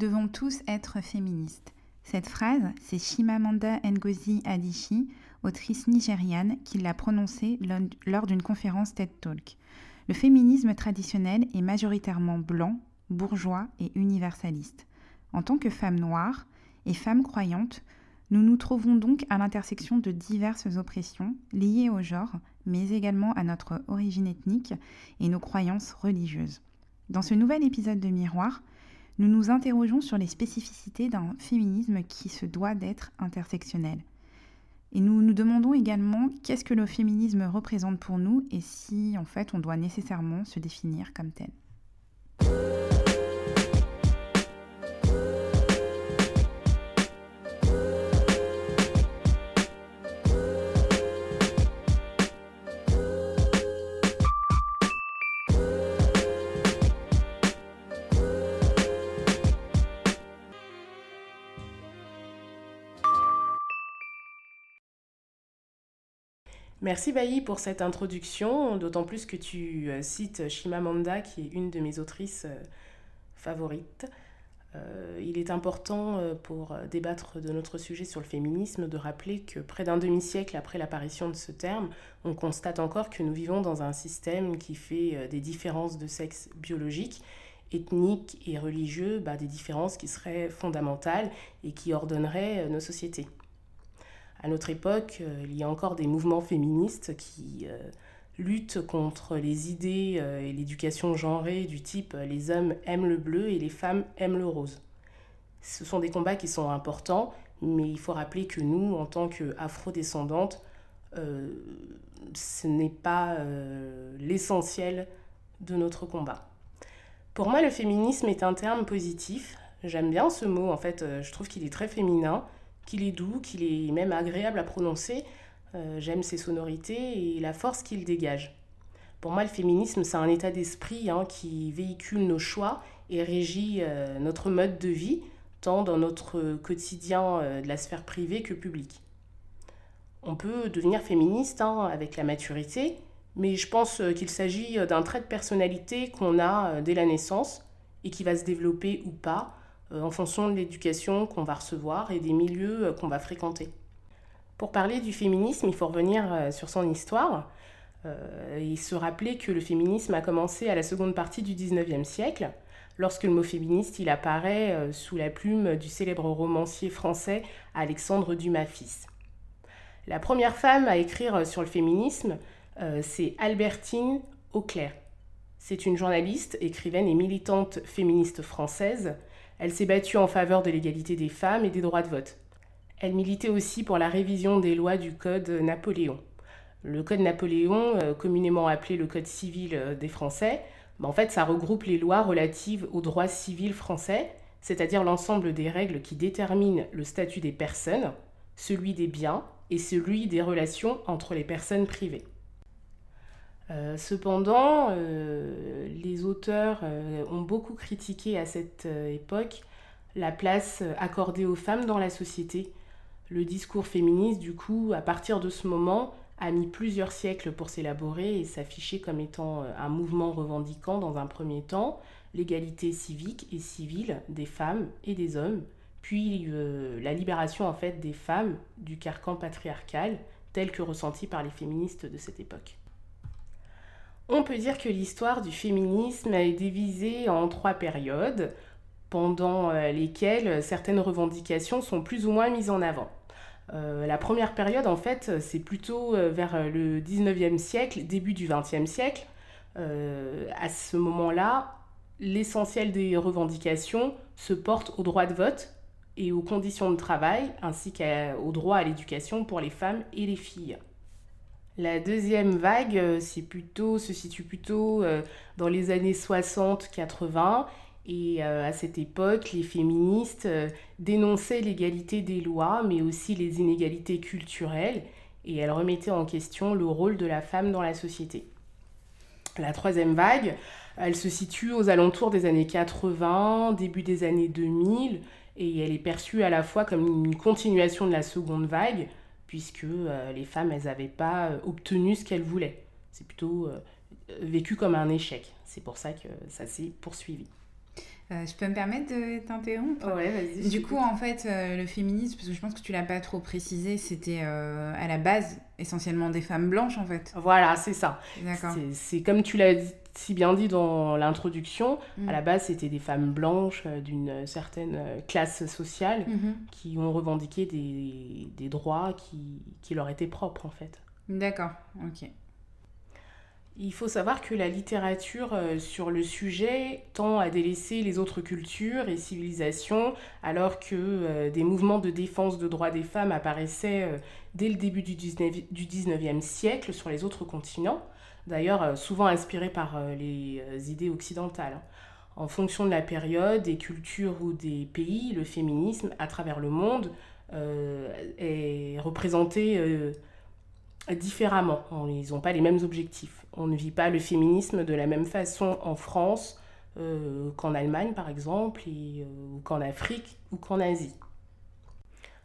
devons tous être féministes. Cette phrase, c'est Chimamanda Ngozi Adichie, autrice nigériane, qui l'a prononcée lors d'une conférence TED Talk. Le féminisme traditionnel est majoritairement blanc, bourgeois et universaliste. En tant que femme noire et femme croyante, nous nous trouvons donc à l'intersection de diverses oppressions liées au genre, mais également à notre origine ethnique et nos croyances religieuses. Dans ce nouvel épisode de Miroir, nous nous interrogeons sur les spécificités d'un féminisme qui se doit d'être intersectionnel. Et nous nous demandons également qu'est-ce que le féminisme représente pour nous et si en fait on doit nécessairement se définir comme tel. Merci Bailly pour cette introduction, d'autant plus que tu euh, cites Shimamanda, qui est une de mes autrices euh, favorites. Euh, il est important pour débattre de notre sujet sur le féminisme de rappeler que près d'un demi-siècle après l'apparition de ce terme, on constate encore que nous vivons dans un système qui fait des différences de sexe biologique, ethnique et religieux, bah, des différences qui seraient fondamentales et qui ordonneraient nos sociétés à notre époque, euh, il y a encore des mouvements féministes qui euh, luttent contre les idées euh, et l'éducation genrée du type les hommes aiment le bleu et les femmes aiment le rose. Ce sont des combats qui sont importants, mais il faut rappeler que nous, en tant qu'afro-descendantes, ce n'est pas l'essentiel de notre combat. Pour moi, le féminisme est un terme positif. J'aime bien ce mot, en fait, je trouve qu'il est très féminin qu'il est doux, qu'il est même agréable à prononcer. Euh, j'aime ses sonorités et la force qu'il dégage. Pour moi, le féminisme, c'est un état d'esprit hein, qui véhicule nos choix et régit euh, notre mode de vie, tant dans notre quotidien euh, de la sphère privée que publique. On peut devenir féministe hein, avec la maturité, mais je pense qu'il s'agit d'un trait de personnalité qu'on a dès la naissance et qui va se développer ou pas en fonction de l'éducation qu'on va recevoir et des milieux euh, qu'on va fréquenter. Pour parler du féminisme, il faut revenir euh, sur son histoire et se rappeler que le féminisme a commencé à la seconde partie du 19e siècle, lorsque le mot féministe apparaît sous la plume du célèbre romancier français Alexandre Dumas fils. La première femme à écrire sur le féminisme, c'est Albertine Auclair. C'est une journaliste, écrivaine et militante féministe française elle s'est battue en faveur de l'égalité des femmes et des droits de vote. Elle militait aussi pour la révision des lois du Code Napoléon. Le Code Napoléon, euh, communément appelé le Code civil euh, des Français, bah, en fait, ça regroupe les lois relatives aux droits civils français, c'est-à-dire l'ensemble des règles qui déterminent le statut des personnes, celui des biens et celui des relations entre les personnes privées. Euh, cependant, euh, les auteurs euh, ont beaucoup critiqué à cette époque la place accordée aux femmes dans la société. Le discours féministe, du coup, à partir de ce moment, a mis plusieurs siècles pour s'élaborer et s'afficher comme étant un mouvement revendiquant, dans un premier temps, l'égalité civique et civile des femmes et des hommes, puis la libération en fait des femmes du carcan patriarcal tel que ressenti par les féministes de cette époque. On peut dire que l'histoire du féminisme est divisée en trois périodes, pendant euh, lesquelles certaines revendications sont plus ou moins mises en avant. Euh, la première période, en fait, c'est plutôt euh, vers le 19e siècle, début du 20e siècle. à ce moment-là, l'essentiel des revendications se porte au droit de vote et aux conditions de travail, ainsi qu'au droit à l'éducation pour les femmes et les filles. La deuxième vague euh, se situe plutôt euh, dans les années 60-80 et euh, à cette époque, les féministes dénonçaient l'égalité des lois mais aussi les inégalités culturelles. Et elles remettaient en question le rôle de la femme dans la société. La troisième vague, elle se situe aux alentours des années 80, début des années 2000 et elle est perçue à la fois comme une continuation de la seconde vague puisque euh, les femmes, elles n'avaient pas euh, obtenu ce qu'elles voulaient. C'est plutôt euh, vécu comme un échec. C'est pour ça que ça s'est poursuivi. Euh, je peux me permettre de t'interrompre? Ouais, vas-y. Du coup, en fait, euh, le féminisme, parce que je pense que tu l'as pas trop précisé, c'était euh, à la base essentiellement des femmes blanches, en fait. Voilà, c'est ça. D'accord. C'est- C'est comme tu l'as si bien dit dans l'introduction, Mm. à la base, c'était des femmes blanches euh, d'une certaine euh, classe sociale Mhm. qui ont revendiqué des, des droits qui, qui leur étaient propres, en fait. D'accord, ok. Il faut savoir que la littérature euh, sur le sujet tend à délaisser les autres cultures et civilisations, alors que euh, des mouvements de défense de droits des femmes apparaissaient euh, dès le début du 19e, du 19e siècle sur les autres continents, d'ailleurs euh, souvent inspirés par euh, les idées occidentales. hein. En fonction de la période, des cultures ou des pays, le féminisme à travers le monde euh, est représenté différemment. Ils n'ont pas les mêmes objectifs. On ne vit pas le féminisme de la même façon en France qu'en Allemagne, par exemple, ou qu'en Afrique ou qu'en Asie.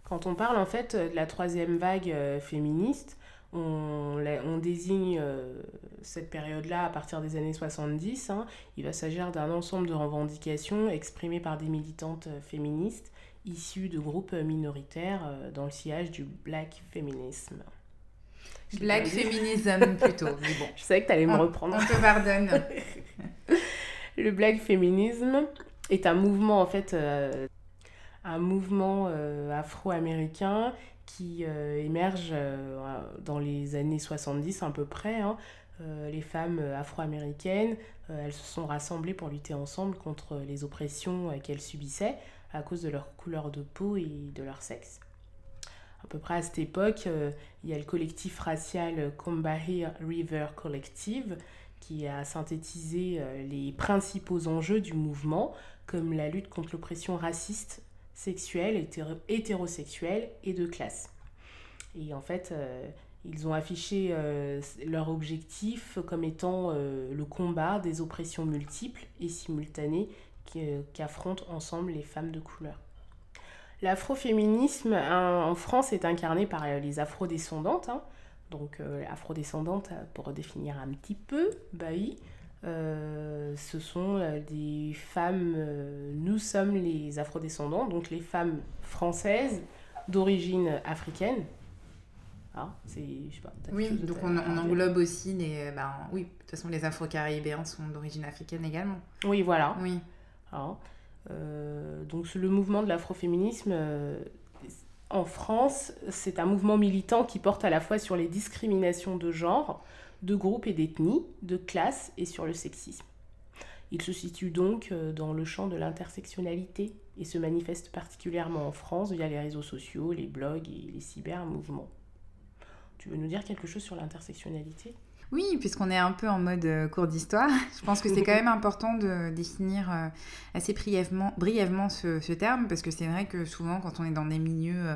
Quand on parle en fait de la troisième vague féministe, on, on désigne euh, cette période-là à partir des années 70. hein. Il va s'agir d'un ensemble de revendications exprimées par des militantes euh, féministes issues de groupes euh, minoritaires dans le sillage du black féminisme. Black féminisme plutôt, mais bon. Je savais que tu allais me On- reprendre. On te pardonne. Le black féminisme est un mouvement en fait, euh, un mouvement euh, afro-américain qui euh, émerge euh, dans les années 70 à peu près. hein. Euh, les femmes afro-américaines, elles se sont rassemblées pour lutter ensemble contre les oppressions qu'elles subissaient à cause de leur couleur de peau et de leur sexe. À peu près à cette époque, il y a le collectif racial Combahee River Collective qui a synthétisé les principaux enjeux du mouvement, comme la lutte contre l'oppression raciste, sexuelle, hétéro- hétérosexuelle et de classe. Et en fait, euh, ils ont affiché euh, leur objectif comme étant euh, le combat des oppressions multiples et simultanées qu'affrontent ensemble les femmes de couleur. L'afroféminisme en France est incarné par les afrodescendantes, hein, donc, afrodescendantes, pour définir un petit peu, Bailly, euh, ce sont euh, des femmes, euh, nous sommes les afrodescendants, donc les femmes françaises d'origine africaine. Ah, c'est, je sais pas, Oui, chose donc on, englobe aussi les. Ben, oui, de toute façon, les Afro-Caribéens sont d'origine africaine également. Oui, voilà. Oui. Hein. Euh, donc le mouvement de l'afroféminisme euh, en France, c'est un mouvement militant qui porte à la fois sur les discriminations de genre, de groupe et d'ethnie, de classe et sur le sexisme. Il se situe donc euh, dans le champ de l'intersectionnalité et se manifeste particulièrement en France via les réseaux sociaux, les blogs et les cyber-mouvements. Tu veux nous dire quelque chose sur l'intersectionnalité? Oui, puisqu'on est un peu en mode euh, cours d'histoire, je pense que c'est quand même important de définir euh, assez brièvement, brièvement ce, ce terme, parce que c'est vrai que souvent quand on est dans des milieux euh,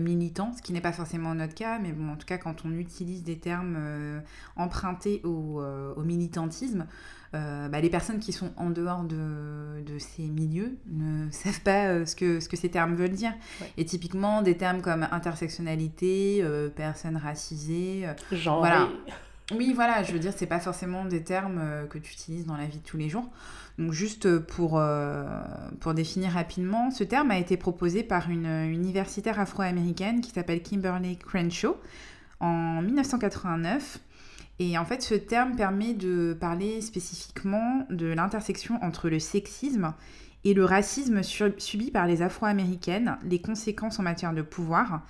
militants, ce qui n'est pas forcément notre cas, mais bon, en tout cas quand on utilise des termes euh, empruntés au, euh, au militantisme, euh, bah, les personnes qui sont en dehors de, de ces milieux ne savent pas ce, que, ce que ces termes veulent dire. Ouais. Et typiquement, des termes comme intersectionnalité, personnes racisées, Genre, Voilà. Oui, voilà, je veux dire, c'est pas forcément des termes euh, que tu utilises dans la vie de tous les jours. Donc, juste pour, euh, pour définir rapidement, ce terme a été proposé par une universitaire afro-américaine qui s'appelle Kimberly Crenshaw en 1989. Et en fait, ce terme permet de parler spécifiquement de l'intersection entre le sexisme et le racisme subi par les afro-américaines, les conséquences en matière de pouvoir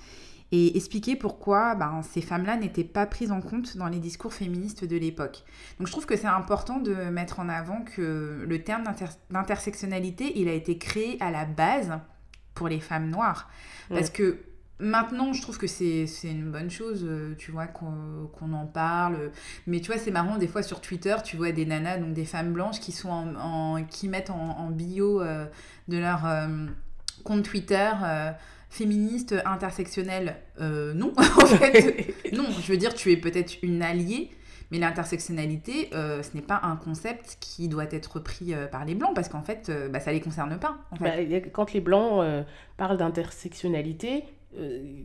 et expliquer pourquoi ben, ces femmes-là n'étaient pas prises en compte dans les discours féministes de l'époque. Donc je trouve que c'est important de mettre en avant que le terme d'inter- d'intersectionnalité, il a été créé à la base pour les femmes noires. Parce que maintenant, je trouve que c'est une bonne chose, euh, tu vois, qu'on qu'on en parle. Mais tu vois, c'est marrant, des fois sur Twitter, tu vois des nanas, donc des femmes blanches qui, sont en, en- qui mettent en, en bio euh, de leur euh, compte Twitter... euh, féministe intersectionnelle, euh, non, en fait, non, je veux dire, tu es peut-être une alliée, mais l'intersectionnalité, euh, ce n'est pas un concept qui doit être pris euh, par les blancs, parce qu'en fait, bah, ça les concerne pas. En fait. Bah, quand les blancs parlent d'intersectionnalité,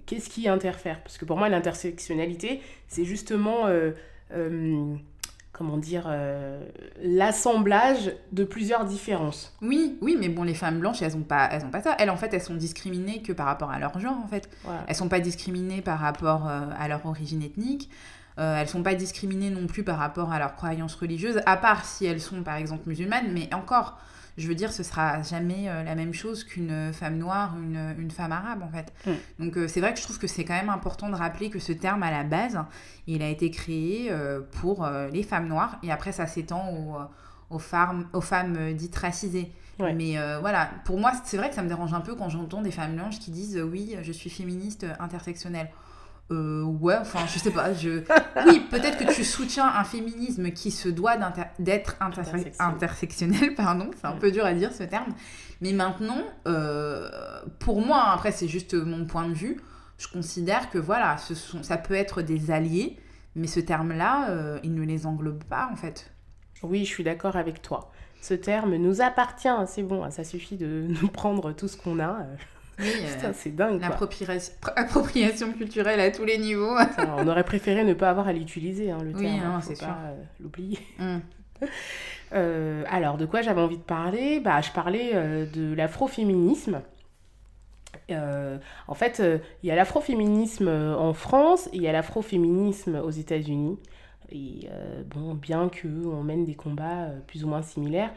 qu'est-ce qui interfère? Parce que pour moi, l'intersectionnalité, c'est justement comment dire, l'assemblage de plusieurs différences. Oui, oui, mais bon, les femmes blanches, elles ont pas, elles ont pas ça. Elles, en fait, elles sont discriminées que par rapport à leur genre, en fait. Elles Elles sont pas discriminées par rapport à leur origine ethnique. Euh, elles sont pas discriminées non plus par rapport à leurs croyances religieuses, à part si elles sont par exemple musulmanes, mais encore, je veux dire, ce sera jamais euh, la même chose qu'une femme noire, une, une femme arabe en fait. Mm. Donc euh, c'est vrai que je trouve que c'est quand même important de rappeler que ce terme à la base, il a été créé pour les femmes noires et après ça s'étend aux, aux, femmes, aux femmes dites racisées. Mais voilà, pour moi, c'est vrai que ça me dérange un peu quand j'entends des femmes blanches qui disent oui, je suis féministe intersectionnelle. Euh, ouais, enfin, je sais pas. Je... Oui, peut-être que tu soutiens un féminisme qui se doit d'être intersectionnel, pardon. C'est un peu dur à dire ce terme. Mais maintenant, euh, pour moi, après, c'est juste mon point de vue. Je considère que voilà, ce sont, ça peut être des alliés, mais ce terme-là, euh, il ne les englobe pas en fait. Oui, je suis d'accord avec toi. Ce terme nous appartient, c'est bon, ça suffit de nous prendre tout ce qu'on a. Euh, c'est dingue. L'appropriation culturelle à tous les niveaux. on aurait préféré ne pas avoir à l'utiliser, hein, le terme. Oui, hein, c'est sûr. Euh, l'oublier. Mm. Euh, alors, de quoi j'avais envie de parler? Bah, Je parlais de l'afroféminisme. en fait, il y a l'afroféminisme en France et il y a l'afroféminisme aux États-Unis. Et bon, bien qu'on mène des combats plus ou moins similaires,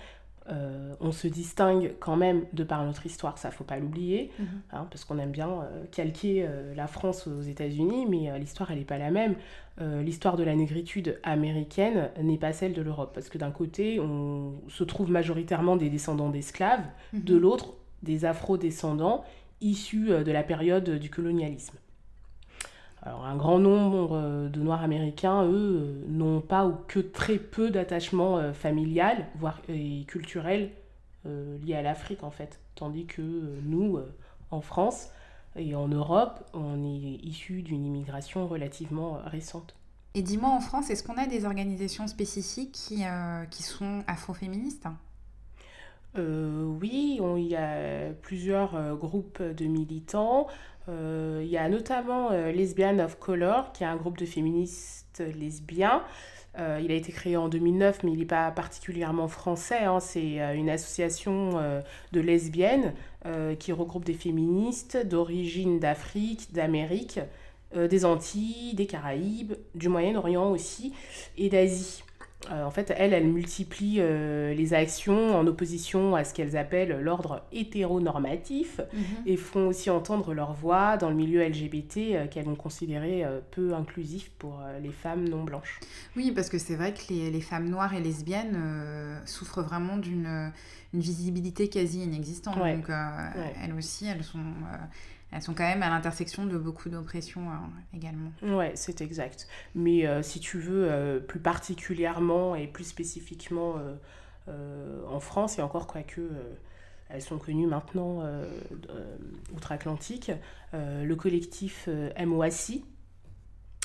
euh, on se distingue quand même de par notre histoire, ça faut pas l'oublier, mhm. hein, parce qu'on aime bien euh, calquer euh, la France aux États-Unis, mais l'histoire elle n'est pas la même. l'histoire de la négritude américaine n'est pas celle de l'Europe, parce que d'un côté on se trouve majoritairement des descendants d'esclaves, mhm. de l'autre des afro-descendants issus de la période du colonialisme. Alors, un grand nombre euh, de Noirs américains, eux, euh, n'ont pas ou que très peu d'attachement euh, familial, voire et culturel, lié à l'Afrique, en fait. Tandis que nous, en France et en Europe, on est issus d'une immigration relativement récente. Et dis-moi, en France, est-ce qu'on a des organisations spécifiques qui, qui sont afroféministes? Oui, il y a plusieurs groupes de militants. Euh, il y a notamment euh, Lesbian of Color, qui est un groupe de féministes lesbiens. Euh, il a été créé en 2009, mais il n'est pas particulièrement français. Hein. C'est une association de lesbiennes qui regroupe des féministes d'origine d'Afrique, d'Amérique, des Antilles, des Caraïbes, du Moyen-Orient aussi, et d'Asie. Euh, en fait, elles, elles multiplient euh, les actions en opposition à ce qu'elles appellent l'ordre hétéronormatif mhm. et font aussi entendre leur voix dans le milieu LGBT euh, qu'elles vont considérer peu inclusif pour les femmes non blanches. Oui, parce que c'est vrai que les, les, femmes noires et lesbiennes souffrent vraiment d'une visibilité quasi inexistante. Donc, elles aussi, elles sont elles sont quand même à l'intersection de beaucoup d'oppressions hein, également. Ouais, c'est exact. Mais euh, si tu veux, euh, plus particulièrement et plus spécifiquement euh, en France, et encore quoique elles sont connues maintenant outre-Atlantique, le collectif MOACI,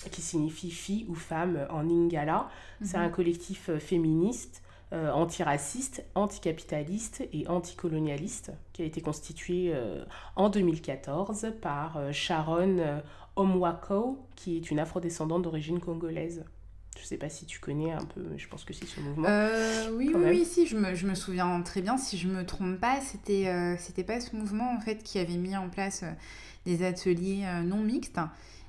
qui signifie fille ou femme en Lingala, c'est mhm. un collectif féministe euh, antiraciste, anticapitaliste et anticolonialiste, qui a été constitué euh, en 2014 par euh, Sharon Omwako, qui est une afrodescendante d'origine congolaise. Je ne sais pas si tu connais un peu, je pense que c'est ce mouvement. oui, oui, oui, si, je me, je me, souviens très bien. Si je me trompe pas, c'était c'était pas ce mouvement en fait qui avait mis en place des ateliers non mixtes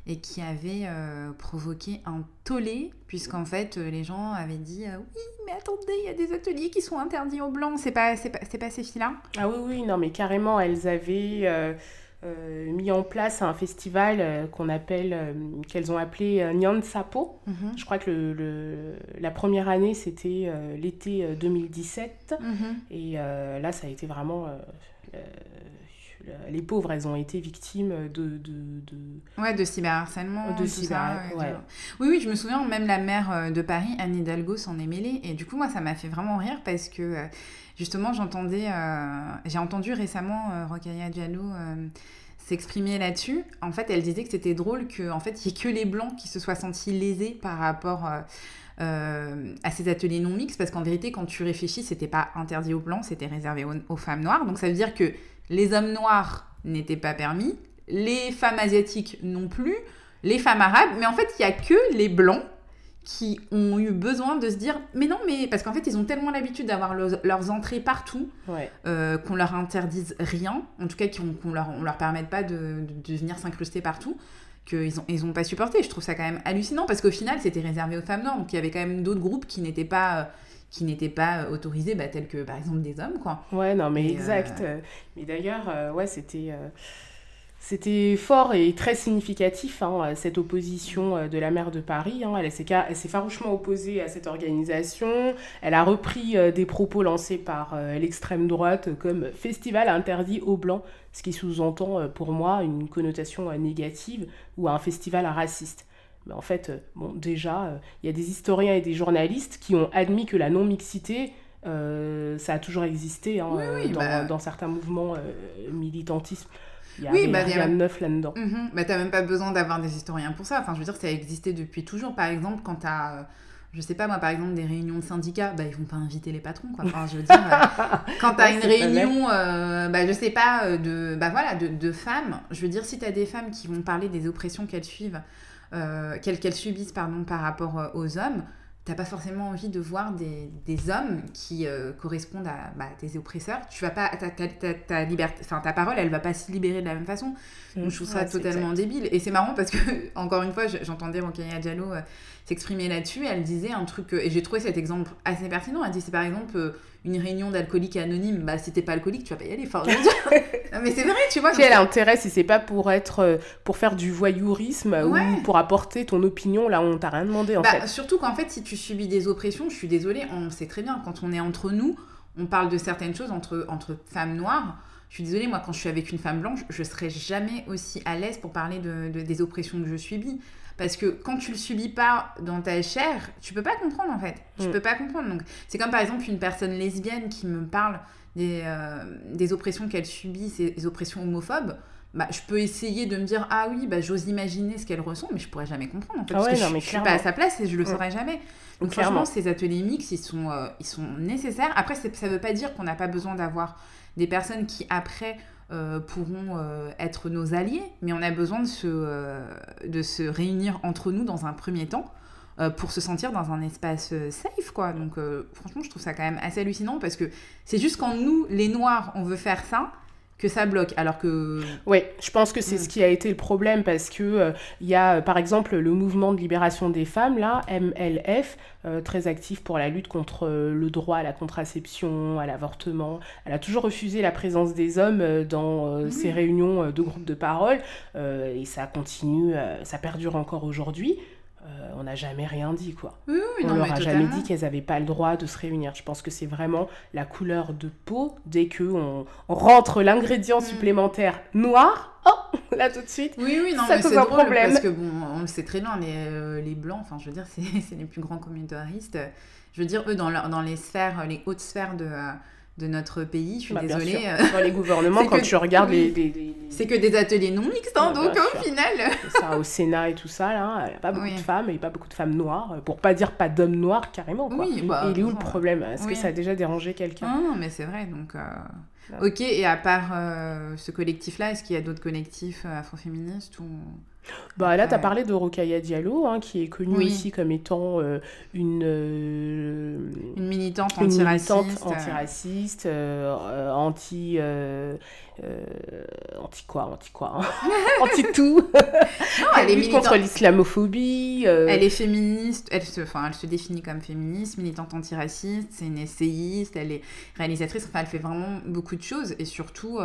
et qui avait euh, provoqué un tollé, puisqu'en fait, euh, les gens avaient dit euh, Oui, mais attendez, il y a des ateliers qui sont interdits aux blancs, c'est pas, c'est pas, pas, ces filles-là Ah oui, oui, non, mais carrément, elles avaient mis en place un festival qu'on appelle, qu'elles ont appelé Nyan Sapo. Mhm. Je crois que le, la première année, c'était l'été 2017, mhm. et là, ça a été vraiment les pauvres, elles ont été victimes de... de, de... Ouais, de cyberharcèlement. De cyber, Oui, oui, je me souviens, même la maire euh, de Paris, Anne Hidalgo, s'en est mêlée. Et du coup, moi, ça m'a fait vraiment rire parce que, euh, justement, j'entendais... Euh, j'ai entendu récemment Rokhaya Diallo s'exprimer là-dessus. En fait, elle disait que c'était drôle qu'en en fait, il n'y ait que les Blancs qui se soient sentis lésés par rapport... à ces ateliers non mixtes parce qu'en vérité quand tu réfléchis c'était pas interdit aux blancs c'était réservé aux, femmes noires donc ça veut dire que les hommes noirs n'étaient pas permis, les femmes asiatiques non plus, les femmes arabes, mais en fait, il n'y a que les blancs qui ont eu besoin de se dire mais non mais parce qu'en fait ils ont tellement l'habitude d'avoir leurs entrées partout euh, qu'on leur interdise rien en tout cas qu'on leur on leur permette pas de, de, venir s'incruster partout qu'ils ont ils ont pas supporté. Je trouve ça quand même hallucinant parce qu'au final c'était réservé aux femmes noires. Donc il y avait quand même d'autres groupes qui n'étaient pas euh, qui n'étaient pas autorisés bah, tels que par exemple des hommes quoi. Ouais non mais exact euh, mais d'ailleurs ouais c'était c'était fort et très significatif, hein, cette opposition euh, de la maire de Paris. Hein. Elle, s'est farouchement opposée à cette organisation. Elle a repris euh, des propos lancés par euh, l'extrême droite comme festival interdit aux Blancs, ce qui sous-entend pour moi une connotation négative ou un festival raciste. Mais en fait, bon, déjà, il y a des historiens et des journalistes qui ont admis que la non-mixité, ça a toujours existé hein, bah dans, certains mouvements militantisme il y a oui, bah, rien de neuf là-dedans. Mm bah, t'as même pas besoin d'avoir des historiens pour ça. Enfin, je veux dire, ça a existé depuis toujours. Par exemple, quand t'as, euh, je sais pas moi, par exemple, des réunions de syndicats, bah, ils vont pas inviter les patrons, quoi. Enfin, je veux dire, euh, quand t'as une réunion, euh, bah, je sais pas, euh, de, bah, voilà, de, de, femmes, je veux dire, si t'as des femmes qui vont parler des oppressions qu'elles suivent, qu'elles subissent, pardon, par rapport aux hommes, t'as pas forcément envie de voir des, des hommes qui euh, correspondent à bah, tes oppresseurs. Tu vas pas, ta, ta, ta, liberté, enfin ta parole, elle va pas se libérer de la même façon. Donc je trouve ça totalement débile. Et c'est marrant parce que encore une fois, j'entendais Rokhaya Diallo euh, s'exprimer là-dessus. Elle disait un truc et j'ai trouvé cet exemple assez pertinent. Elle dit c'est par exemple euh, une réunion d'alcooliques anonymes. Bah si t'es pas alcoolique, tu vas pas y aller. Enfin, mais c'est vrai, tu vois. Si elle a intérêt, si c'est pas pour être, pour faire du voyourisme ou pour apporter ton opinion là, on t'a rien demandé en bah, fait. Surtout qu'en fait, si tu subis des oppressions, je suis désolée, on sait très bien quand on est entre nous, on parle de certaines choses entre entre femmes noires je suis désolée, moi, quand je suis avec une femme blanche, je serai jamais aussi à l'aise pour parler de, des oppressions que je subis. Parce que quand tu le subis pas dans ta chair, tu peux pas comprendre en fait. Tu mm. peux pas comprendre. Donc, c'est comme par exemple une personne lesbienne qui me parle des, euh, des oppressions qu'elle subit, ces oppressions homophobes. Bah, je peux essayer de me dire ah oui bah j'ose imaginer ce qu'elle ressent mais je pourrais jamais comprendre en fait ah parce que je, suis pas à sa place et je le saurais jamais donc franchement ces ateliers mix ils sont euh, ils sont nécessaires après ça veut pas dire qu'on n'a pas besoin d'avoir des personnes qui après euh, pourront euh, être nos alliés, mais on a besoin de se, euh, de se réunir entre nous dans un premier temps pour se sentir dans un espace safe, quoi. Donc franchement, je trouve ça quand même assez hallucinant parce que c'est juste quand nous, les Noirs, on veut faire ça, que ça bloque. Alors que. Oui, je pense que c'est ce qui a été le problème parce que euh, il y a par exemple le mouvement de libération des femmes, là, MLF, euh, très actif pour la lutte contre euh, le droit à la contraception, à l'avortement. Elle a toujours refusé la présence des hommes dans ces réunions de groupes de parole et ça continue, ça perdure encore aujourd'hui. Euh, on n'a jamais rien dit, quoi. Oui, on leur a jamais dit qu'elles n'avaient pas le droit de se réunir. Je pense que c'est vraiment la couleur de peau. Dès que on, rentre l'ingrédient mm. supplémentaire noir, oh, là tout de suite, oui, oui, non, ça cause un problème. Parce que bon, on le sait très bien, les, euh, les blancs, enfin, je veux dire, c'est les plus grands communautaristes. Je veux dire, eux, dans, dans les sphères, les hautes sphères de, euh, de notre pays. Je suis bah, désolée. Dans les gouvernements, quand tu regardes les. C'est que des ateliers non mixtes, hein, donc au final. Ça, au Sénat et tout ça, là, il n'y a pas beaucoup de femmes et pas beaucoup de femmes noires, pour pas dire pas d'hommes noirs carrément. Quoi. Oui, bah, et il est où le problème? Est-ce que ça a déjà dérangé quelqu'un? Non, mais c'est vrai, donc. Euh, ok, et à part euh, ce collectif-là, est-ce qu'il y a d'autres collectifs euh, afroféministes ou... Bah, là, tu as parlé de Rokaya Diallo, hein, qui est connue aussi comme étant euh, une, euh, une militante antiraciste, antiraciste euh, anti, anti quoi, anti quoi, hein. anti tout. elle est contre l'islamophobie. Elle est féministe, elle se, enfin, elle se définit comme féministe, militante antiraciste, c'est une essayiste, elle est réalisatrice, enfin, elle fait vraiment beaucoup de choses et surtout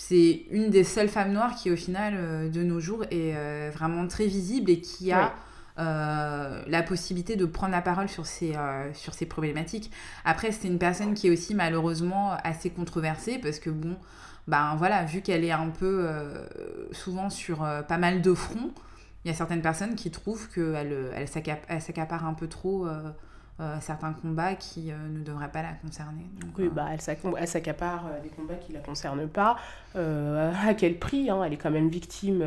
c'est une des seules femmes noires qui, au final, euh, de nos jours, est euh, vraiment très visible et qui a euh, la possibilité de prendre la parole sur ces, sur ces problématiques. Après, c'est une personne qui est aussi malheureusement assez controversée parce que, bon, ben voilà, vu qu'elle est un peu souvent sur pas mal de fronts, il y a certaines personnes qui trouvent qu'elle elle, elle s'accapare un peu trop euh, certains combats qui euh, ne devraient pas la concerner. oui, euh, bah, elle s'accapare des combats qui ne la concernent pas. à quel prix hein Elle est quand même victime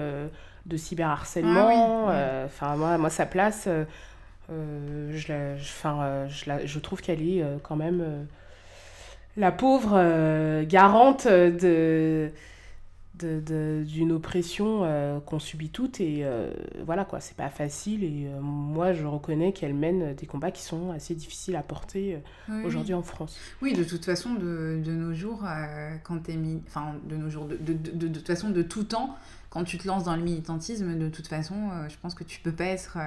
de cyberharcèlement. Ah enfin, moi, moi, sa place, je, la, je, la, je, trouve qu'elle est quand même la pauvre garante de d'une oppression euh, qu'on subit toutes et euh, voilà quoi. C'est pas facile et euh, moi je reconnais qu'elle mène des combats qui sont assez difficiles à porter aujourd'hui en France. Oui de toute façon de, de nos jours quand t'es enfin de nos jours de, de, de, toute façon de tout temps quand tu te lances dans le militantisme de toute façon je pense que tu peux pas être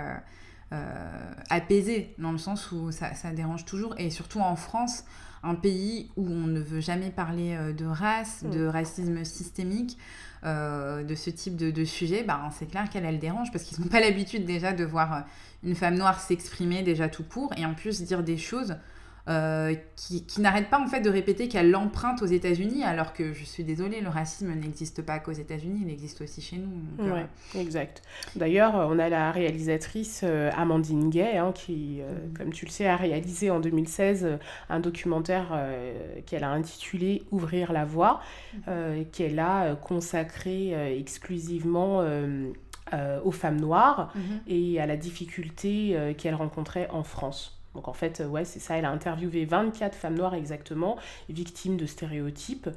apaisé dans le sens où ça, ça dérange toujours. Et surtout en France un pays où on ne veut jamais parler euh, de race, de mm. racisme systémique, euh, de ce type de, sujet, bah, c'est clair qu'elle, elle dérange parce qu'ils n'ont pas l'habitude déjà de voir euh, une femme noire s'exprimer déjà tout court et en plus dire des choses euh, qui, qui n'arrête pas en fait de répéter qu'elle l'emprunte aux États-Unis, alors que je suis désolée, le racisme n'existe pas qu'aux États-Unis, il existe aussi chez nous. Euh, exact. D'ailleurs, on a la réalisatrice euh, Amandine Gay, hein, qui, mm. comme tu le sais, a réalisé en 2016 un documentaire qu'elle a intitulé Ouvrir la voie, mm. qu'elle a consacré exclusivement aux femmes noires mm-hmm. et à la difficulté qu'elle rencontrait en France. Donc en fait, ouais, c'est ça. Elle a interviewé 24 femmes noires exactement, victimes de stéréotypes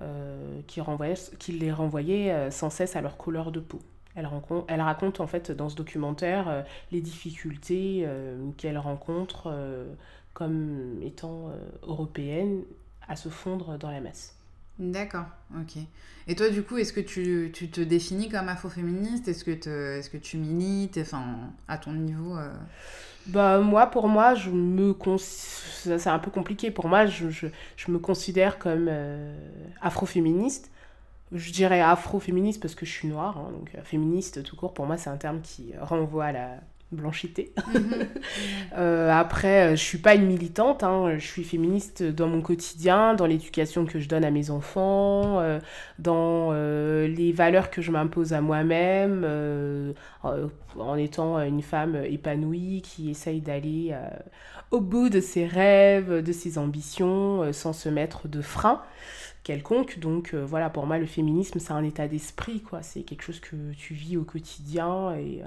euh, qui, les renvoyaient euh, sans cesse à leur couleur de peau. Elle, raconte en fait dans ce documentaire euh, les difficultés qu'elle rencontre comme étant européenne à se fondre dans la masse. D'accord, ok. Et toi, du coup, est-ce que tu, tu, te définis comme afroféministe? Est-ce que, est -ce que tu milites? Enfin, à ton niveau bah, moi, pour moi, je me c'est un peu compliqué. Pour moi, je, je, je me considère comme euh, afroféministe. Je dirais afroféministe parce que je suis noire. Hein, donc, euh, féministe, tout court, pour moi, c'est un terme qui renvoie à la blanchité. Mhm. Euh, après, je suis pas une militante, hein, je suis féministe dans mon quotidien, dans l'éducation que je donne à mes enfants, euh, dans euh, les valeurs que je m'impose à moi-même, en étant une femme épanouie qui essaye d'aller au bout de ses rêves, de ses ambitions, sans se mettre de frein quelconque. Donc voilà, pour moi, le féminisme, c'est un état d'esprit, quoi. C'est quelque chose que tu vis au quotidien et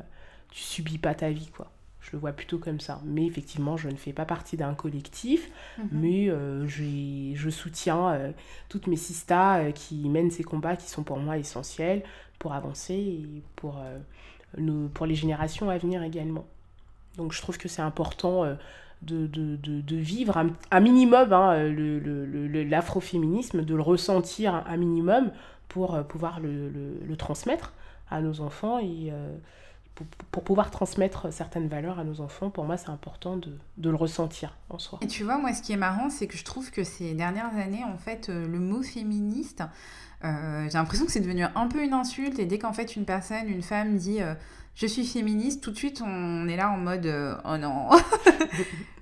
tu subis pas ta vie, quoi. Je le vois plutôt comme ça. Mais effectivement, je ne fais pas partie d'un collectif, mhm. mais euh, je soutiens euh, toutes mes sistas euh, qui mènent ces combats qui sont pour moi essentiels pour avancer et pour, nous, pour les générations à venir également. Donc je trouve que c'est important de, de, de, vivre un, minimum hein, l'afroféminisme, le, de le ressentir un, minimum pour pouvoir le, le, transmettre à nos enfants et pour, pouvoir transmettre certaines valeurs à nos enfants, pour moi, c'est important de, de, le ressentir en soi. Et tu vois, moi, ce qui est marrant, c'est que je trouve que ces dernières années, en fait, euh, le mot féministe, euh, j'ai l'impression que c'est devenu un peu une insulte. Et dès qu'en fait, une personne, une femme dit euh, je suis féministe, tout de suite, on est là en mode oh non.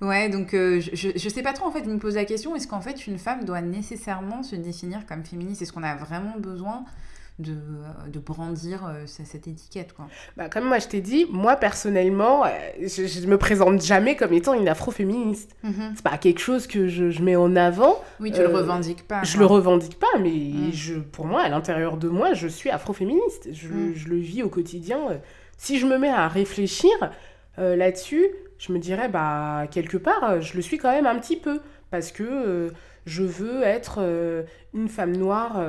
ouais, donc je, je, sais pas trop, en fait, je me pose la question est-ce qu'en fait, une femme doit nécessairement se définir comme féministe? Est-ce qu'on a vraiment besoin de, de brandir euh, cette étiquette. Quoi. Bah, comme moi je t'ai dit, moi personnellement, euh, je, ne me présente jamais comme étant une afroféministe. Mm C'est pas quelque chose que je, je, mets en avant. Oui, tu le euh, revendiques pas. Je le revendique pas, mais mm. je, pour moi, à l'intérieur de moi, je suis afroféministe. Je, mm. je le vis au quotidien. Si je me mets à réfléchir là-dessus, je me dirais, bah, quelque part, je le suis quand même un petit peu. Parce que je veux être une femme noire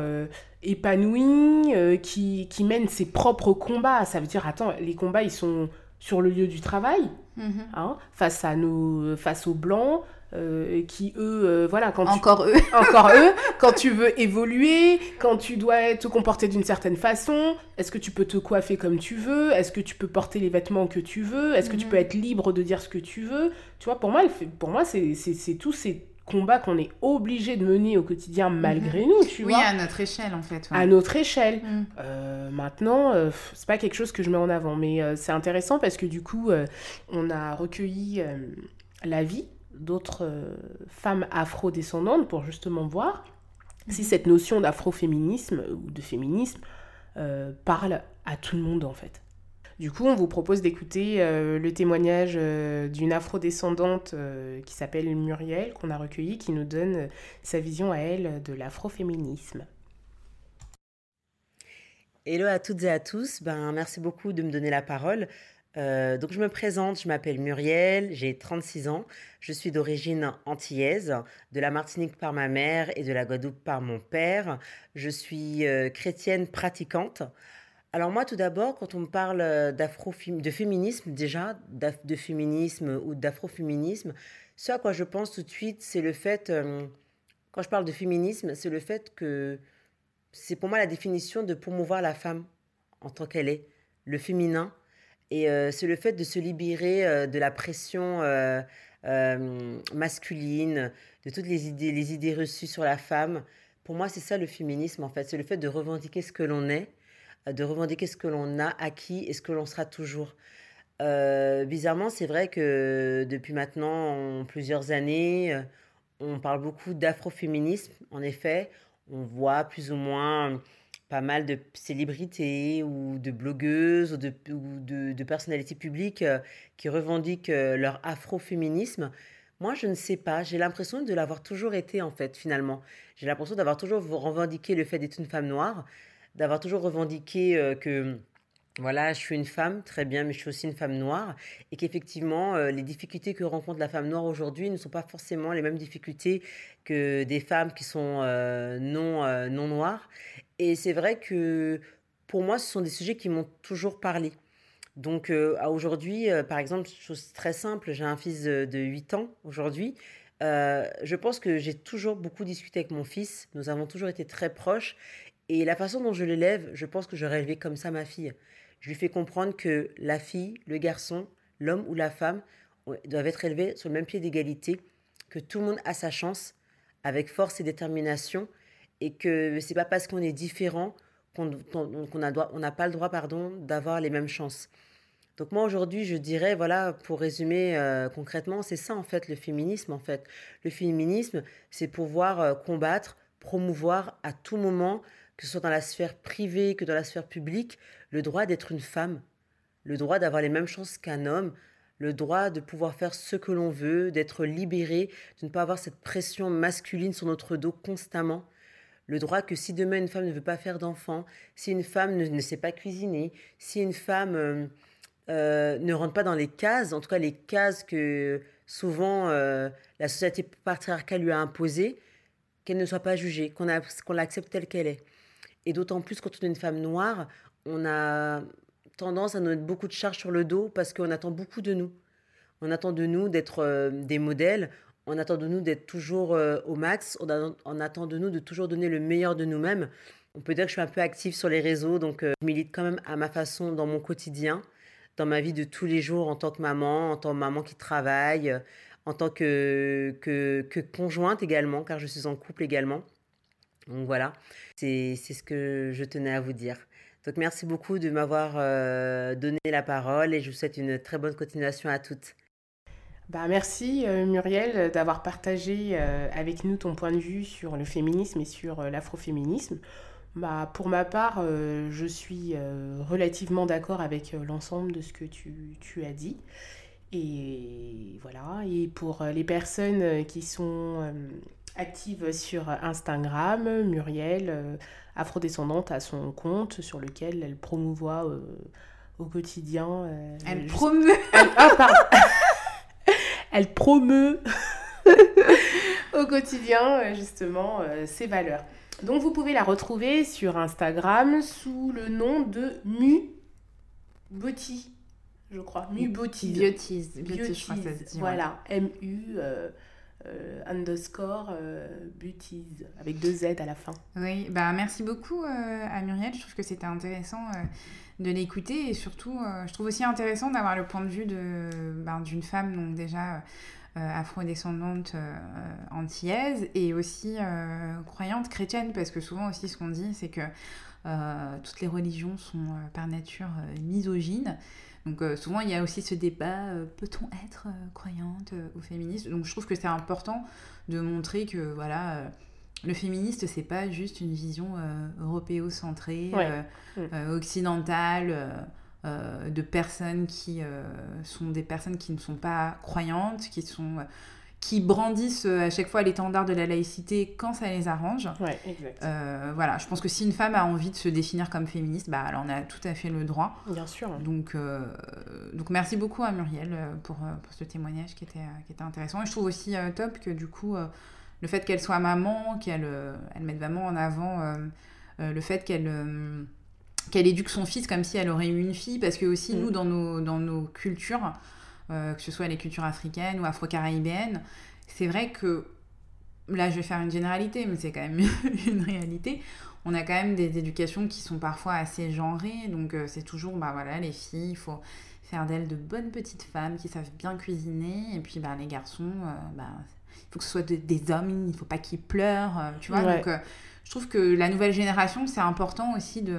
épanouie, euh, qui, qui, mène ses propres combats. Ça veut dire, attends, les combats, ils sont sur le lieu du travail, mhm. hein, face, à nos, face aux blancs, euh, qui eux, euh, voilà, quand encore eux, encore eux, quand tu veux évoluer, quand tu dois te comporter d'une certaine façon, est-ce que tu peux te coiffer comme tu veux, est-ce que tu peux porter les vêtements que tu veux, est-ce que tu mhm. peux être libre de dire ce que tu veux, tu vois, pour moi, pour moi, c'est tous ces combat qu'on est obligé de mener au quotidien malgré mhm. nous, tu oui, vois. Oui, à notre échelle, en fait. À notre échelle. Mhm. Euh, maintenant, euh, c'est pas quelque chose que je mets en avant, mais euh, c'est intéressant parce que du coup, on a recueilli l'avis d'autres femmes afro-descendantes pour justement voir si mhm. cette notion d'afroféminisme ou de féminisme parle à tout le monde, en fait. Du coup, on vous propose d'écouter euh, le témoignage euh, d'une afrodescendante euh, qui s'appelle Muriel, qu'on a recueillie, qui nous donne sa vision à elle de l'afroféminisme. Hello à toutes et à tous, ben, merci beaucoup de me donner la parole. Euh, donc je me présente, je m'appelle Muriel, j'ai 36 ans, je suis d'origine antillaise, de la Martinique par ma mère et de la Guadeloupe par mon père. Je suis euh, chrétienne pratiquante. Alors moi tout d'abord, quand on me parle d'afro de féminisme déjà, de féminisme ou d'afroféminisme, ce à quoi je pense tout de suite, c'est le fait, euh, quand je parle de féminisme, c'est le fait que c'est pour moi la définition de promouvoir la femme en tant qu'elle est, le féminin et euh, c'est le fait de se libérer euh, de la pression euh, masculine, de toutes les idées, les idées reçues sur la femme. Pour moi, c'est ça le féminisme, en fait. C'est le fait de revendiquer ce que l'on est, de revendiquer ce que l'on a acquis et ce que l'on sera toujours. bizarrement, c'est vrai que depuis maintenant plusieurs années, on parle beaucoup d'afroféminisme. En effet, on voit plus ou moins pas mal de célébrités ou de blogueuses ou de, de, personnalités publiques euh, qui revendiquent euh, leur afroféminisme. Moi, je ne sais pas. J'ai l'impression de l'avoir toujours été, en fait, finalement. J'ai l'impression d'avoir toujours revendiqué le fait d'être une femme noire, d'avoir toujours revendiqué euh, que, voilà, je suis une femme, très bien, mais je suis aussi une femme noire, et qu'effectivement, les difficultés que rencontre la femme noire aujourd'hui ne sont pas forcément les mêmes difficultés que des femmes qui sont non, non noires. Et c'est vrai que pour moi, ce sont des sujets qui m'ont toujours parlé. Donc euh, aujourd'hui, euh, par exemple, chose très simple, j'ai un fils de, 8 ans aujourd'hui. Euh, je pense que j'ai toujours beaucoup discuté avec mon fils. Nous avons toujours été très proches. Et la façon dont je l'élève, je pense que j'aurais élevé comme ça ma fille. Je lui fais comprendre que la fille, le garçon, l'homme ou la femme doivent être élevés sur le même pied d'égalité, que tout le monde a sa chance, avec force et détermination, et que c'est pas parce qu'on est différent qu'on n'a pas le droit pardon d'avoir les mêmes chances. Donc moi aujourd'hui, je dirais voilà pour résumer euh, concrètement, c'est ça en fait le féminisme en fait. Le féminisme, c'est pouvoir euh, combattre, promouvoir à tout moment, que ce soit dans la sphère privée que dans la sphère publique, le droit d'être une femme, le droit d'avoir les mêmes chances qu'un homme, le droit de pouvoir faire ce que l'on veut, d'être libéré, de ne pas avoir cette pression masculine sur notre dos constamment le droit que si demain une femme ne veut pas faire d'enfant, si une femme ne, sait pas cuisiner, si une femme euh, euh, ne rentre pas dans les cases, en tout cas les cases que souvent euh, la société patriarcale lui a imposées, qu'elle ne soit pas jugée, qu'on qu'on l'accepte telle qu'elle est. Et d'autant plus quand on est une femme noire, on a tendance à nous mettre beaucoup de charges sur le dos parce qu'on attend beaucoup de nous. On attend de nous d'être des modèles, on attend de nous d'être toujours euh, au max, on, attend de nous de toujours donner le meilleur de nous-mêmes. On peut dire que je suis un peu active sur les réseaux, donc euh, je milite quand même à ma façon dans mon quotidien, dans ma vie de tous les jours en tant que maman, en tant que maman qui travaille, euh, en tant que, conjointe également, car je suis en couple également. Donc voilà, c'est ce que je tenais à vous dire. Donc merci beaucoup de m'avoir donné la parole et je vous souhaite une très bonne continuation à toutes. Bah, merci euh, Muriel d'avoir partagé euh, avec nous ton point de vue sur le féminisme et sur euh, l'afroféminisme. Bah, pour ma part, je suis relativement d'accord avec l'ensemble de ce que tu, tu, as dit. Et voilà, et pour les personnes qui sont actives sur Instagram, Muriel, afrodescendante, a son compte sur lequel elle promouvoit au quotidien. elle promeut Ah, pardon elle promeut au quotidien euh, justement euh, ses valeurs. Donc vous pouvez la retrouver sur Instagram sous le nom de Mu Beauty, je crois. Mu Beauty. Beauties. Beauty, je crois que ça se dit. Voilà, M-U euh, underscore Beauties, avec deux Z à la fin. Oui, bah merci beaucoup à Muriel. Je trouve que c'était intéressant de l'écouter et surtout, euh, je trouve aussi intéressant d'avoir le point de vue de, ben, d'une femme, donc déjà euh, afro-descendante euh, antillaise et aussi croyante chrétienne, parce que souvent aussi ce qu'on dit, c'est que toutes les religions sont par nature misogynes. Donc souvent il y a aussi ce débat, peut-on être croyante ou féministe? Donc je trouve que c'est important de montrer que voilà le féministe, c'est pas juste une vision euh, européocentrée, euh, mm. euh, occidentale, de personnes qui sont des personnes qui ne sont pas croyantes, qui sont qui brandissent euh, à chaque fois l'étendard de la laïcité quand ça les arrange. Ouais, exact. Euh, voilà, je pense que si une femme a envie de se définir comme féministe, bah, elle en a tout à fait le droit. Bien sûr. Donc, euh, donc merci beaucoup à Muriel pour, pour ce témoignage qui était, qui était intéressant. Et je trouve aussi top que du coup, le fait qu'elle soit maman, qu'elle elle mette vraiment en avant le fait qu'elle qu'elle éduque son fils comme si elle aurait eu une fille, parce que aussi, mm. nous, dans nos, dans nos cultures, euh, que ce soit les cultures africaines ou afro-caribéennes, c'est vrai que, là je vais faire une généralité, mais c'est quand même une réalité, on a quand même des éducations qui sont parfois assez genrées, donc euh, c'est toujours, bah voilà, les filles, il faut faire d'elles de bonnes petites femmes qui savent bien cuisiner, et puis bah, les garçons, euh, bah, il faut que ce soit des hommes, il ne faut pas qu'ils pleurent, tu vois, donc je trouve que la nouvelle génération, c'est important aussi de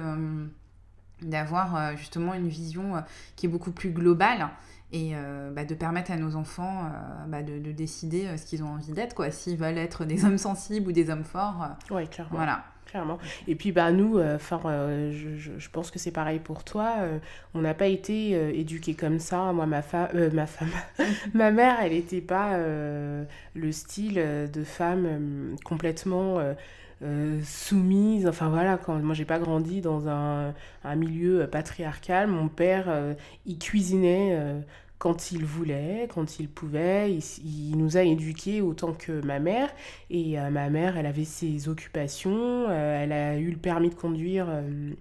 d'avoir justement une vision qui est beaucoup plus globale et euh, bah, de permettre à nos enfants euh, bah, de, décider euh, ce qu'ils ont envie d'être, quoi. S'ils veulent être des hommes sensibles ou des hommes forts. oui, clairement. Voilà. Clairement. Et puis, bah, nous, enfin, je, je, pense que c'est pareil pour toi. on n'a pas été éduqués comme ça. Moi, ma, ma femme, ma mère, elle n'était pas le style de femme complètement soumise. Enfin voilà, quand moi j'ai pas grandi dans un, un, milieu patriarcal, mon père il cuisinait quand il voulait, quand il pouvait. Il, nous a éduqués autant que ma mère. Et euh, ma mère, elle avait ses occupations. Euh, elle a eu le permis de conduire euh,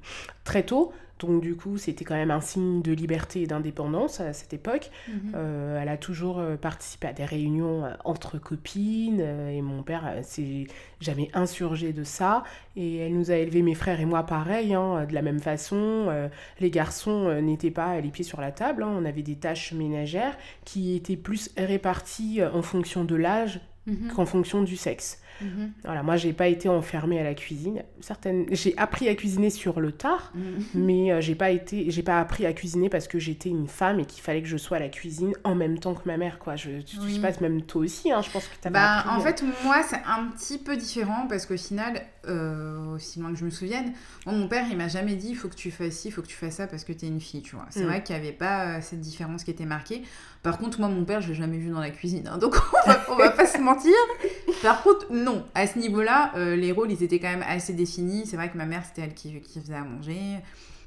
très tôt. Donc du coup, c'était quand même un signe de liberté et d'indépendance à cette époque. Mhm. Euh, elle a toujours euh, participé à des réunions euh, entre copines et mon père s'est jamais insurgé de ça. Et elle nous a élevés, mes frères et moi, pareil, hein, de la même façon. les garçons n'étaient pas les pieds sur la table. Hein. on avait des tâches ménagères qui étaient plus réparties en fonction de l'âge mhm. qu'en fonction du sexe. Mhm. Voilà, moi, j'ai pas été enfermée à la cuisine. Certaines... J'ai appris à cuisiner sur le tard, mhm. mais euh, j'ai pas été, j'ai pas appris à cuisiner parce que j'étais une femme et qu'il fallait que je sois à la cuisine en même temps que ma mère, quoi. Je, sais pas, même toi aussi, hein, je pense que tu bah, En euh. fait, moi, c'est un petit peu différent parce qu'au final, euh, aussi loin que je me souvienne, mon père, il m'a jamais dit il faut que tu fasses ci, il faut que tu fasses ça parce que tu es une fille, tu vois. C'est mm. vrai qu'il y avait pas cette différence qui était marquée. Par contre, moi, mon père, je l'ai jamais vu dans la cuisine, hein, donc on va, on va pas se mentir. Par contre, non, à ce niveau-là, euh, les rôles, ils étaient quand même assez définis. C'est vrai que ma mère, c'était elle qui, qui, faisait à manger.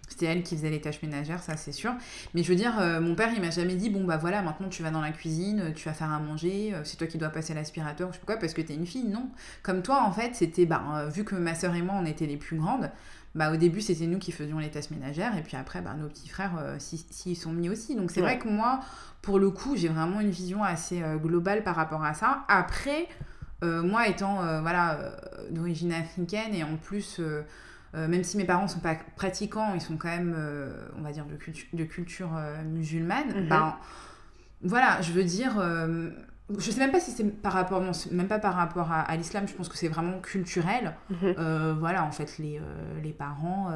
C'était elle qui faisait les tâches ménagères, ça c'est sûr. Mais je veux dire, euh, mon père, il m'a jamais dit, bon bah voilà, maintenant tu vas dans la cuisine, tu vas faire à manger, euh, c'est toi qui dois passer l'aspirateur, je sais pas quoi, parce que t'es une fille. Non. Comme toi, en fait, c'était, bah, vu que ma soeur et moi, on était les plus grandes, bah, au début, c'était nous qui faisions les tâches ménagères, et puis après, bah, nos petits frères s'y sont mis aussi. Donc c'est vrai que moi, pour le coup, j'ai vraiment une vision assez globale par rapport à ça. Après, euh, moi, étant euh, voilà euh, d'origine africaine et en plus, même si mes parents sont pas pratiquants, ils sont quand même, on va dire, de, culture, de culture musulmane, mhm. ben, voilà, je veux dire je sais même pas si c'est par rapport non même pas par rapport à, l'islam je pense que c'est vraiment culturel mhm. voilà en fait les, les parents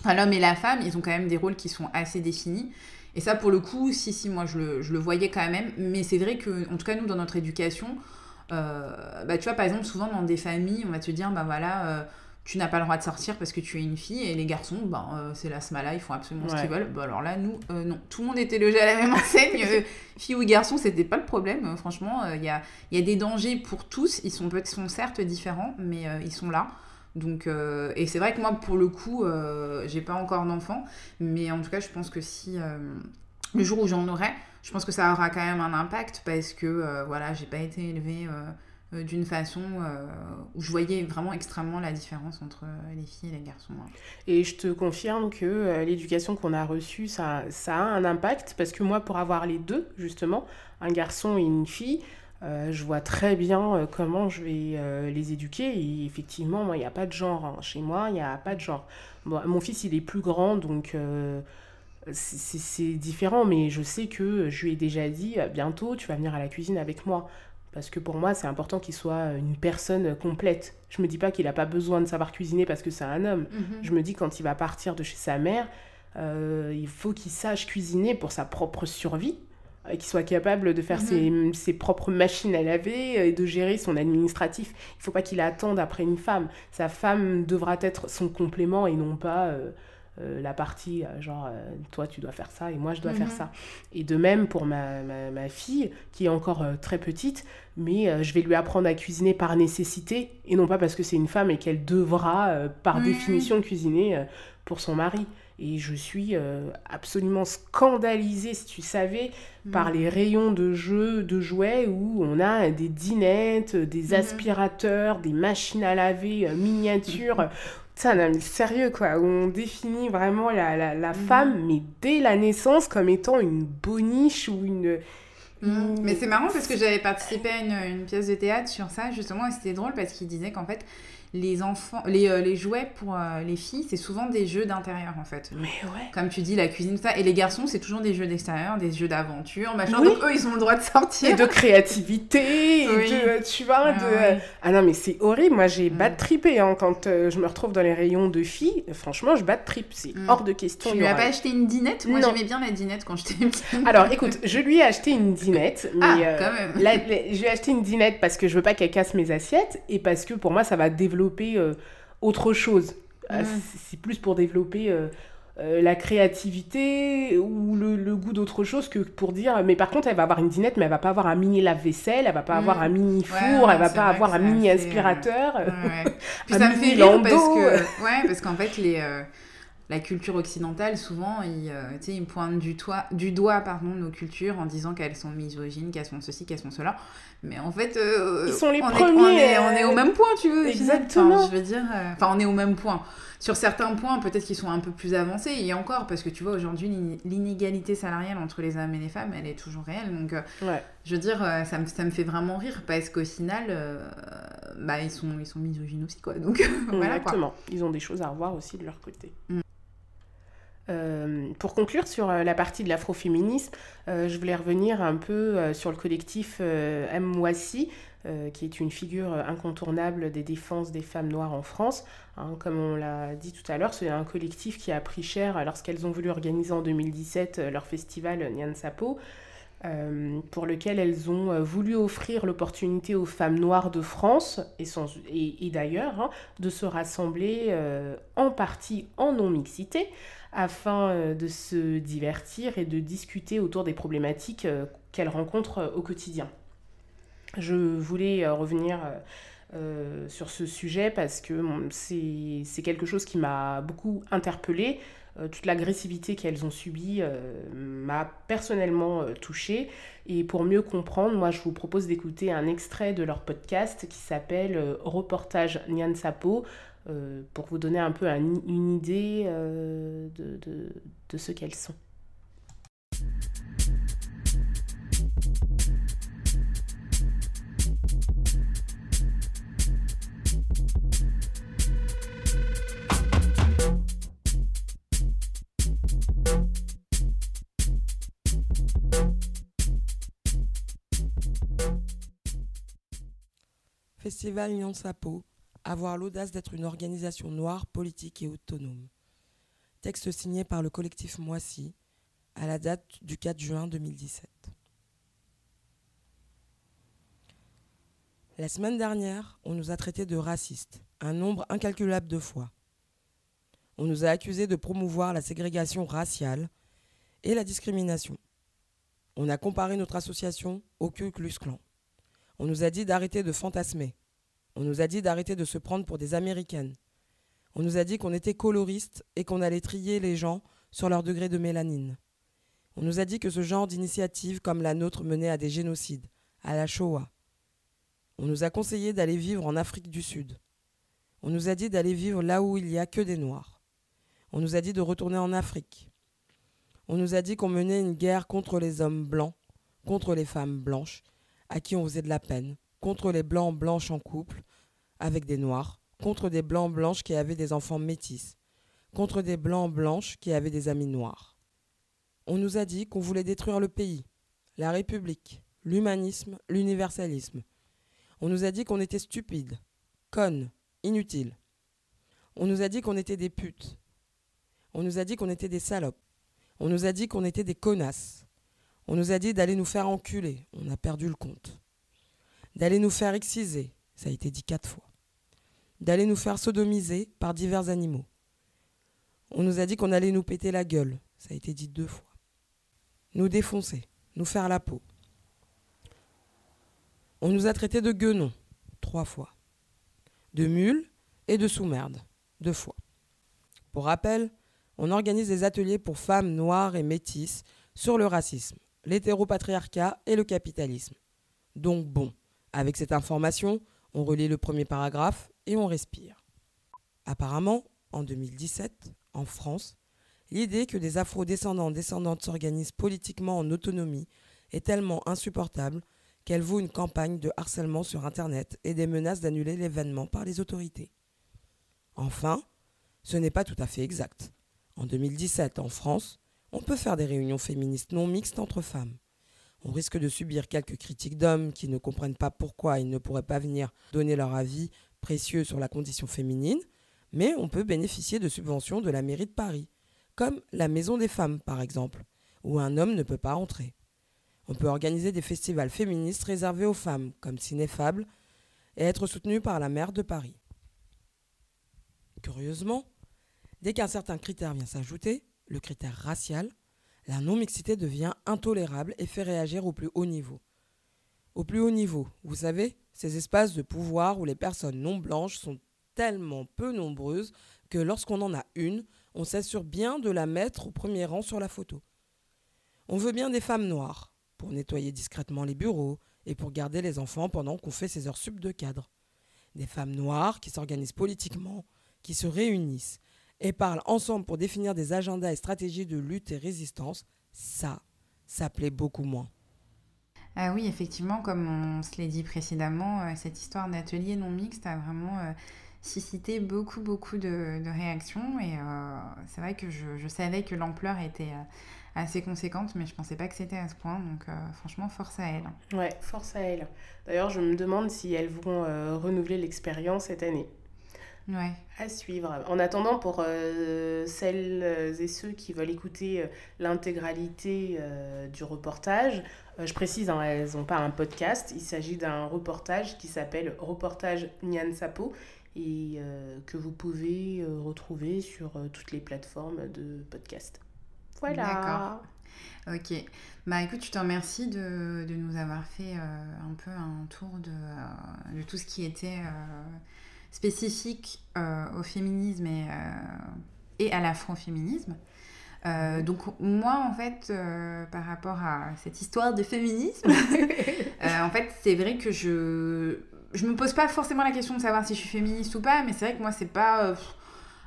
enfin, l'homme et la femme ils ont quand même des rôles qui sont assez définis et ça pour le coup si si moi je le, je le voyais quand même mais c'est vrai que en tout cas nous dans notre éducation euh, bah, tu vois, par exemple, souvent dans des familles, on va te dire, bah voilà, euh, tu n'as pas le droit de sortir parce que tu es une fille, et les garçons, bah, euh, c'est la smala, ils font absolument ce qu'ils veulent. Bah, alors là, nous, non. Tout le monde était logé à la même enseigne, fille ou garçon, c'était pas le problème, franchement. Il y, a, y a des dangers pour tous, ils sont, sont certes différents, mais ils sont là. Donc, et c'est vrai que moi, pour le coup, j'ai pas encore d'enfant, mais en tout cas, je pense que si le jour où j'en aurai, je pense que ça aura quand même un impact parce que euh, voilà, j'ai pas été élevée euh, euh, d'une façon où je voyais vraiment extrêmement la différence entre les filles et les garçons. Hein. Et je te confirme que l'éducation qu'on a reçue, ça, a un impact parce que moi, pour avoir les deux, justement, un garçon et une fille, je vois très bien comment je vais les éduquer. Et effectivement, moi, il n'y a pas de genre. Hein. Chez moi, il n'y a pas de genre. Mon fils, il est plus grand, donc c'est différent, mais je sais que je lui ai déjà dit euh, bientôt tu vas venir à la cuisine avec moi. Parce que pour moi, c'est important qu'il soit une personne complète. Je me dis pas qu'il n'a pas besoin de savoir cuisiner parce que c'est un homme. Mhm. Je me dis quand il va partir de chez sa mère, euh, il faut qu'il sache cuisiner pour sa propre survie, euh, qu'il soit capable de faire mhm. ses, ses, propres machines à laver et de gérer son administratif. Il faut pas qu'il attende après une femme. Sa femme devra être son complément et non pas euh, la partie euh, genre toi tu dois faire ça et moi je dois faire mhm. ça. Et de même pour ma, ma, fille qui est encore très petite, mais je vais lui apprendre à cuisiner par nécessité et non pas parce que c'est une femme et qu'elle devra par définition cuisiner pour son mari. Et je suis absolument scandalisée, si tu savais, par mhm. les rayons de jeux, de jouets où on a des dinettes, des mhm. aspirateurs, des machines à laver miniatures. Ça, non, sérieux, quoi. Où on définit vraiment la, la, la mm. femme, mais dès la naissance, comme étant une boniche ou une. Mm. Mais c'est marrant parce que j'avais participé à une, une, pièce de théâtre sur ça, justement, et c'était drôle parce qu'il disait qu'en fait, les enfants, les, euh, les jouets pour euh, les filles, c'est souvent des jeux d'intérieur en fait. Mais ouais. Comme tu dis, la cuisine, ça. Et les garçons, c'est toujours des jeux d'extérieur, des jeux d'aventure, machin. Donc eux, ils ont le droit de sortir. Et de créativité, et de, tu vois, de... Ah non, mais c'est horrible. Moi, j'ai mm. bad trippé hein, quand euh, je me retrouve dans les rayons de filles. Franchement, je bad trip. C'est mm. hors de question. Tu lui as pas acheté une dinette? Moi, j'aimais bien la dinette quand j'étais petite. Alors, écoute, je lui ai acheté une dinette. Mais, ah, quand même. je lui ai acheté une dinette parce que je veux pas qu'elle casse mes assiettes et parce que pour moi, ça va développer autre chose. Euh, c'est plus pour développer euh, euh, la créativité ou le, goût d'autre chose que pour dire mais par contre elle va avoir une dinette mais elle va pas avoir un mini lave-vaisselle elle va pas avoir un mini four elle va pas avoir un mini aspirateur Puis ça me fait rire parce que ouais parce qu'en fait les la culture occidentale, souvent, ils, euh, pointent du, du doigt pardon, nos cultures en disant qu'elles sont misogynes, qu'elles sont ceci, qu'elles sont cela. Mais en fait, euh, ils sont les on premiers. Est, on, est, au même point, tu veux. Exactement. je veux dire, euh, enfin, on est au même point. Sur certains points, peut-être qu'ils sont un peu plus avancés. Et encore, parce que tu vois, aujourd'hui, l'inégalité salariale entre les hommes et les femmes, elle est toujours réelle. Donc, je veux dire, ça me, ça me fait vraiment rire parce qu'au final, bah, ils, sont, ils sont misogynes aussi, quoi. Donc, voilà. Exactement. Ils ont des choses à revoir aussi de leur côté. Mm. Euh, pour conclure sur euh, la partie de l'afroféminisme, euh, je voulais revenir un peu sur le collectif M. Mouassi, qui est une figure incontournable des défenses des femmes noires en France. Hein, comme on l'a dit tout à l'heure, c'est un collectif qui a pris cher lorsqu'elles ont voulu organiser en 2017 leur festival Nyan Sapo. pour lequel elles ont voulu offrir l'opportunité aux femmes noires de France et, et, d'ailleurs hein, de se rassembler en partie en non-mixité afin euh, de se divertir et de discuter autour des problématiques euh, qu'elles rencontrent euh, au quotidien. Je voulais revenir sur ce sujet parce que c'est quelque chose qui m'a beaucoup interpellée. toute l'agressivité qu'elles ont subie m'a personnellement touchée. Et pour mieux comprendre, moi je vous propose d'écouter un extrait de leur podcast qui s'appelle Reportage Nyan Sapo euh, pour vous donner un peu une idée euh, de, de, de ce qu'elles sont. Festival Nyan Sapo, avoir l'audace d'être une organisation noire, politique et autonome. Texte signé par le collectif Moissy à la date du 4 juin 2017. La semaine dernière, on nous a traités de racistes, un nombre incalculable de fois. On nous a accusés de promouvoir la ségrégation raciale et la discrimination. On a comparé notre association au Ku Klux Klan. On nous a dit d'arrêter de fantasmer, on nous a dit d'arrêter de se prendre pour des Américaines. On nous a dit qu'on était coloristes et qu'on allait trier les gens sur leur degré de mélanine. On nous a dit que ce genre d'initiative comme la nôtre menait à des génocides, à la Shoah. On nous a conseillé d'aller vivre en Afrique du Sud. On nous a dit d'aller vivre là où il n'y a que des Noirs. On nous a dit de retourner en Afrique. On nous a dit qu'on menait une guerre contre les hommes blancs, contre les femmes blanches, à qui on faisait de la peine, contre les blancs blanches en couple avec des noirs, contre des blancs blanches qui avaient des enfants métis, contre des blancs blanches qui avaient des amis noirs. On nous a dit qu'on voulait détruire le pays, la République, l'humanisme, l'universalisme. On nous a dit qu'on était stupides, connes, inutiles. On nous a dit qu'on était des putes. On nous a dit qu'on était des salopes. On nous a dit qu'on était des connasses. On nous a dit d'aller nous faire enculer. On a perdu le compte d'aller nous faire exciser, ça a été dit quatre fois, d'aller nous faire sodomiser par divers animaux. On nous a dit qu'on allait nous péter la gueule, ça a été dit deux fois. Nous défoncer, nous faire la peau. On nous a traités de guenons, trois fois. De mules et de sous-merde, deux fois. Pour rappel, on organise des ateliers pour femmes noires et métisses sur le racisme, l'hétéropatriarcat et le capitalisme. Donc bon, avec cette information, on relit le premier paragraphe et on respire. Apparemment, en 2017, en France, l'idée que des afro-descendants descendantes s'organisent politiquement en autonomie est tellement insupportable qu'elle vaut une campagne de harcèlement sur Internet et des menaces d'annuler l'événement par les autorités. Enfin, ce n'est pas tout à fait exact. En 2017, en France, on peut faire des réunions féministes non mixtes entre femmes. On risque de subir quelques critiques d'hommes qui ne comprennent pas pourquoi ils ne pourraient pas venir donner leur avis précieux sur la condition féminine, mais on peut bénéficier de subventions de la mairie de Paris, comme la Maison des femmes par exemple, où un homme ne peut pas entrer. On peut organiser des festivals féministes réservés aux femmes, comme Cinéfable, et être soutenu par la maire de Paris. Curieusement, dès qu'un certain critère vient s'ajouter, le critère racial, la non-mixité devient intolérable et fait réagir au plus haut niveau. Au plus haut niveau, vous savez, ces espaces de pouvoir où les personnes non blanches sont tellement peu nombreuses que lorsqu'on en a une, on s'assure bien de la mettre au premier rang sur la photo. On veut bien des femmes noires, pour nettoyer discrètement les bureaux et pour garder les enfants pendant qu'on fait ses heures sub de cadre. Des femmes noires qui s'organisent politiquement, qui se réunissent et parlent ensemble pour définir des agendas et stratégies de lutte et résistance, ça, ça plaît beaucoup moins. Ah oui, effectivement, comme on se l'a dit précédemment, euh, cette histoire d'atelier non mixte a vraiment euh, suscité beaucoup, beaucoup de, réactions. Et euh, c'est vrai que je, savais que l'ampleur était assez conséquente, mais je pensais pas que c'était à ce point. Donc franchement, force à elles. Ouais, force à elles. D'ailleurs, je me demande si elles vont renouveler l'expérience cette année. Ouais. À suivre. En attendant, pour euh, celles et ceux qui veulent écouter euh, l'intégralité euh, du reportage, je précise, hein, elles n'ont pas un podcast. Il s'agit d'un reportage qui s'appelle Reportage Nyan Sapo et que vous pouvez retrouver sur toutes les plateformes de podcast. Voilà. D'accord. Ok. Bah écoute, je te remercie de, de nous avoir fait un peu un tour de, de, tout ce qui était spécifique euh, au féminisme et, euh, et à l'afroféminisme. Euh, donc moi en fait par rapport à cette histoire de féminisme, en fait c'est vrai que je je me pose pas forcément la question de savoir si je suis féministe ou pas, mais c'est vrai que moi c'est pas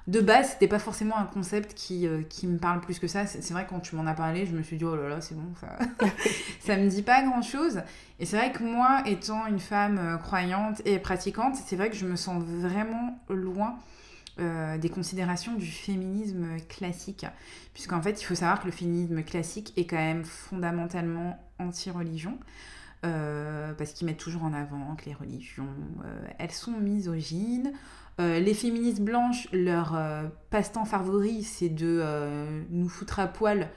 de base, c'était pas forcément un concept qui, euh, me parle plus que ça. C'est vrai, quand tu m'en as parlé, je me suis dit, oh là là, c'est bon, ça, ça me dit pas grand chose. Et c'est vrai que moi, étant une femme euh, croyante et pratiquante, c'est vrai que je me sens vraiment loin euh, des considérations du féminisme classique. Puisqu'en fait, il faut savoir que le féminisme classique est quand même fondamentalement anti-religion. parce qu'ils mettent toujours en avant que les religions, elles sont misogynes, euh, les féministes blanches, leur euh, passe-temps favori, c'est de euh, nous foutre à poil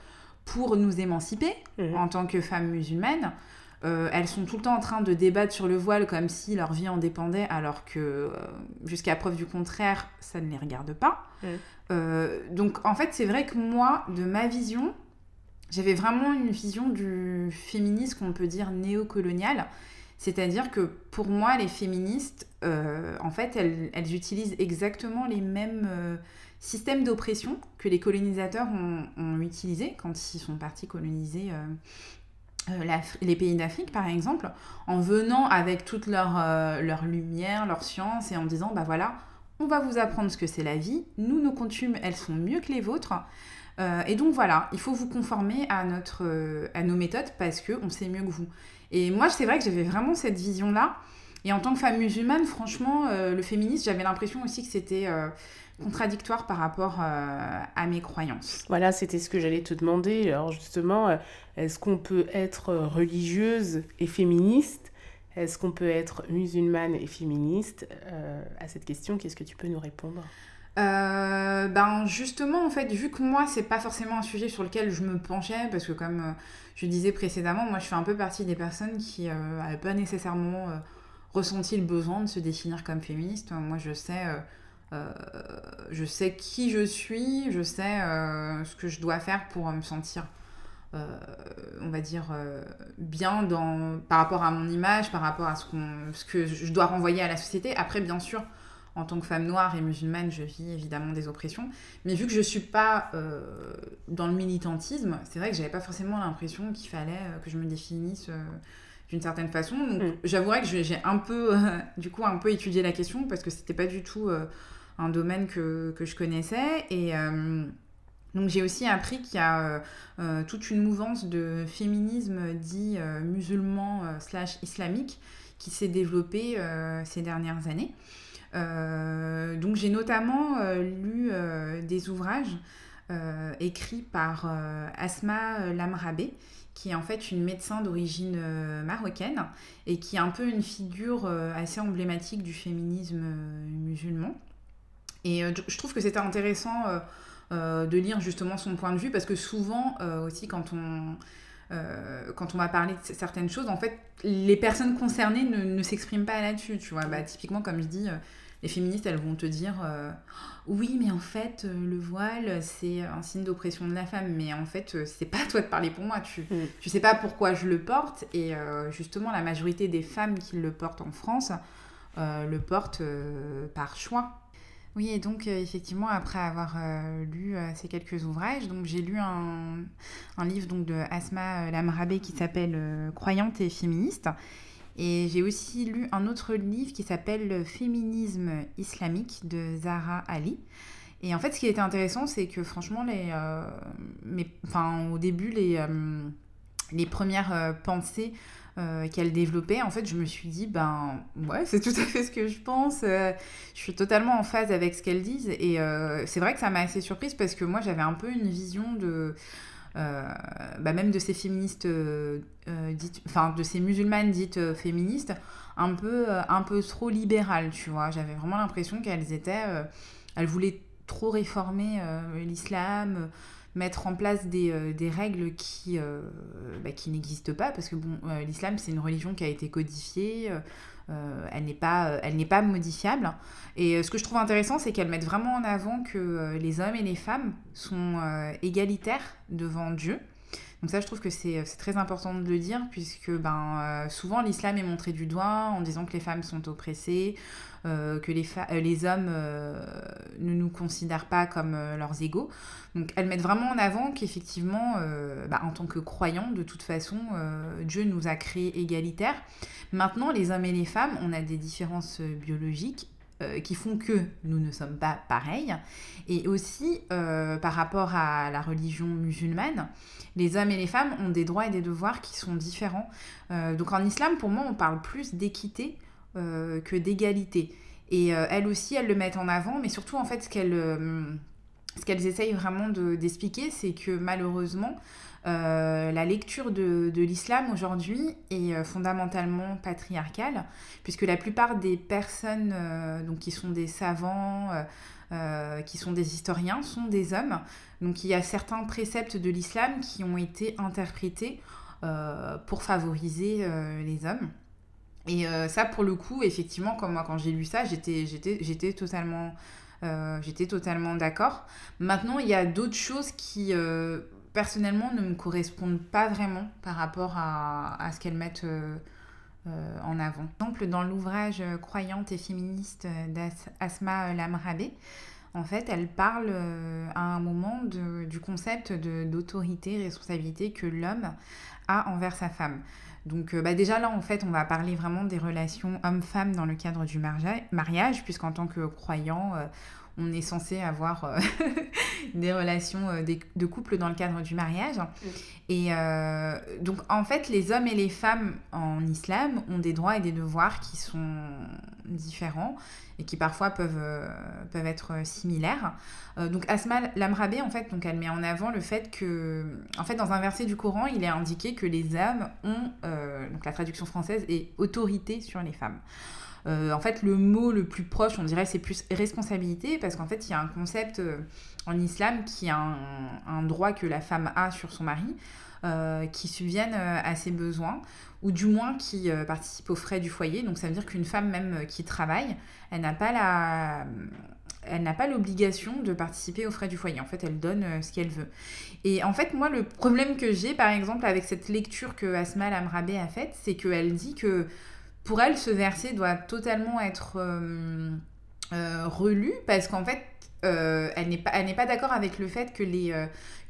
pour nous émanciper mhm. en tant que femmes musulmanes. elles sont tout le temps en train de débattre sur le voile comme si leur vie en dépendait, alors que jusqu'à preuve du contraire, ça ne les regarde pas. Mhm. donc en fait, c'est vrai que moi, de ma vision, j'avais vraiment une vision du féminisme qu'on peut dire néocolonial. C'est-à-dire que pour moi, les féministes, euh, en fait, elles, utilisent exactement les mêmes euh, systèmes d'oppression que les colonisateurs ont, ont utilisés quand ils sont partis coloniser euh, les pays d'Afrique, par exemple, en venant avec toute leur, lumière, leur science, et en disant, bah voilà, on va vous apprendre ce que c'est la vie, nous, nos coutumes, elles sont mieux que les vôtres. et donc voilà, il faut vous conformer à, notre, à nos méthodes parce qu'on sait mieux que vous. Et moi, c'est vrai que j'avais vraiment cette vision-là. Et en tant que femme musulmane, franchement, euh, le féminisme, j'avais l'impression aussi que c'était euh, contradictoire par rapport euh, à mes croyances. Voilà, c'était ce que j'allais te demander. Alors justement, est-ce qu'on peut être religieuse et féministe? Est-ce qu'on peut être musulmane et féministe? À cette question, qu'est-ce que tu peux nous répondre? Ben justement en fait vu que moi c'est pas forcément un sujet sur lequel je me penchais parce que comme je disais précédemment moi je fais un peu partie des personnes qui n'avaient euh, pas nécessairement ressenti le besoin de se définir comme féministe moi je sais je sais qui je suis, je sais ce que je dois faire pour me sentir on va dire, bien dans, par rapport à mon image, par rapport à ce, ce que je dois renvoyer à la société. Après, bien sûr, en tant que femme noire et musulmane, je vis évidemment des oppressions. Mais vu que je ne suis pas euh, dans le militantisme, c'est vrai que j'avais pas forcément l'impression qu'il fallait euh, que je me définisse euh, d'une certaine façon. Donc mm. j'avouerais que j'ai un peu, du coup, un peu étudié la question parce que c'était pas du tout un domaine que, que, je connaissais. Et donc j'ai aussi appris qu'il y a toute une mouvance de féminisme dit musulman slash islamique qui s'est développée ces dernières années. Euh, donc j'ai notamment euh, lu euh, des ouvrages écrits par Asma Lamrabé, qui est en fait une médecin d'origine marocaine et qui est un peu une figure assez emblématique du féminisme musulman. Et je trouve que c'était intéressant de lire justement son point de vue parce que souvent aussi quand on quand on va parler de certaines choses, en fait, les personnes concernées ne, s'expriment pas là-dessus, tu vois. Bah, typiquement, comme je dis, les féministes, elles vont te dire euh, oui, mais en fait, euh, le voile, c'est un signe d'oppression de la femme. Mais en fait, euh, c'est pas à toi de parler pour moi. Tu, mm. tu sais pas pourquoi je le porte. Et justement, la majorité des femmes qui le portent en France le portent par choix. Oui, et donc effectivement, après avoir lu ces quelques ouvrages, donc j'ai lu un, un, livre donc, de Asma Lamrabé qui s'appelle Croyante et féministe. Et j'ai aussi lu un autre livre qui s'appelle Féminisme islamique de Zahra Ali. Et en fait, ce qui était intéressant, c'est que franchement, les, euh, enfin, au début, les, euh, les premières euh, pensées qu'elle développait, en fait, je me suis dit, ben ouais, c'est tout à fait ce que je pense. je suis totalement en phase avec ce qu'elle dit. Et c'est vrai que ça m'a assez surprise parce que moi, j'avais un peu une vision de euh, bah même de ces féministes euh, euh, dites, enfin de ces musulmanes dites féministes, un peu, un peu trop libérales, tu vois. J'avais vraiment l'impression qu'elles étaient, elles voulaient trop réformer l'islam, mettre en place des, des règles qui, bah, qui n'existent pas, parce que bon, l'islam c'est une religion qui a été codifiée, euh, elle n'est pas, euh, elle n'est pas modifiable. Et euh, ce que je trouve intéressant, c'est qu'elle met vraiment en avant que les hommes et les femmes sont égalitaires devant Dieu. Donc ça, je trouve que c'est très important de le dire, puisque ben, souvent l'islam est montré du doigt en disant que les femmes sont oppressées, que les, les hommes ne nous considèrent pas comme leurs égaux. Donc elles mettent vraiment en avant qu'effectivement, ben, en tant que croyants, de toute façon, Dieu nous a créés égalitaires. Maintenant, les hommes et les femmes, on a des différences euh, biologiques euh, qui font que nous ne sommes pas pareils. Et aussi, euh, par rapport à la religion musulmane, les hommes et les femmes ont des droits et des devoirs qui sont différents. donc en islam, pour moi, on parle plus d'équité que d'égalité. Et elles aussi, elles le mettent en avant, mais surtout, en fait, ce qu'elles ce qu'elles essayent vraiment d'expliquer, c'est que malheureusement, euh, la lecture de, l'islam aujourd'hui est euh, fondamentalement patriarcale, puisque la plupart des personnes euh, donc, qui sont des savants, qui sont des historiens, sont des hommes. Donc il y a certains préceptes de l'islam qui ont été interprétés pour favoriser les hommes. Et ça, pour le coup, effectivement, comme moi, quand j'ai lu ça, j'étais totalement, j'étais totalement d'accord. Maintenant, il y a d'autres choses qui personnellement ne me correspondent pas vraiment par rapport à, ce qu'elles mettent euh, euh, en avant. Par exemple, dans l'ouvrage Croyante et féministe d'Asma Lamrabé, en fait, elle parle euh, à un moment du concept d'autorité, responsabilité que l'homme a envers sa femme. Donc bah déjà là, en fait, on va parler vraiment des relations homme-femme dans le cadre du mariage, puisqu'en tant que croyant, on est censé avoir euh, des relations euh, de couple dans le cadre du mariage. Et euh, donc, en fait, les hommes et les femmes en islam ont des droits et des devoirs qui sont différents et qui parfois peuvent, peuvent être similaires. donc, Asma Lamrabé, en fait, donc, elle met en avant le fait que, en fait, dans un verset du Coran, il est indiqué que les hommes ont, donc la traduction française est autorité sur les femmes. Euh, en fait, le mot le plus proche, on dirait, c'est plus responsabilité, parce qu'en fait, il y a un concept euh, en islam qui a un, droit que la femme a sur son mari, euh, qui subviennent à ses besoins, ou du moins qui participe aux frais du foyer. Donc ça veut dire qu'une femme même qui travaille, elle n'a pas la elle n'a pas l'obligation de participer aux frais du foyer. En fait, elle donne ce qu'elle veut. Et en fait, moi, le problème que j'ai, par exemple, avec cette lecture que Asma Lamrabé a faite, c'est qu'elle dit que pour elle, ce verset doit totalement être relu parce qu'en fait, elle n'est pas, pas d'accord avec le fait que les,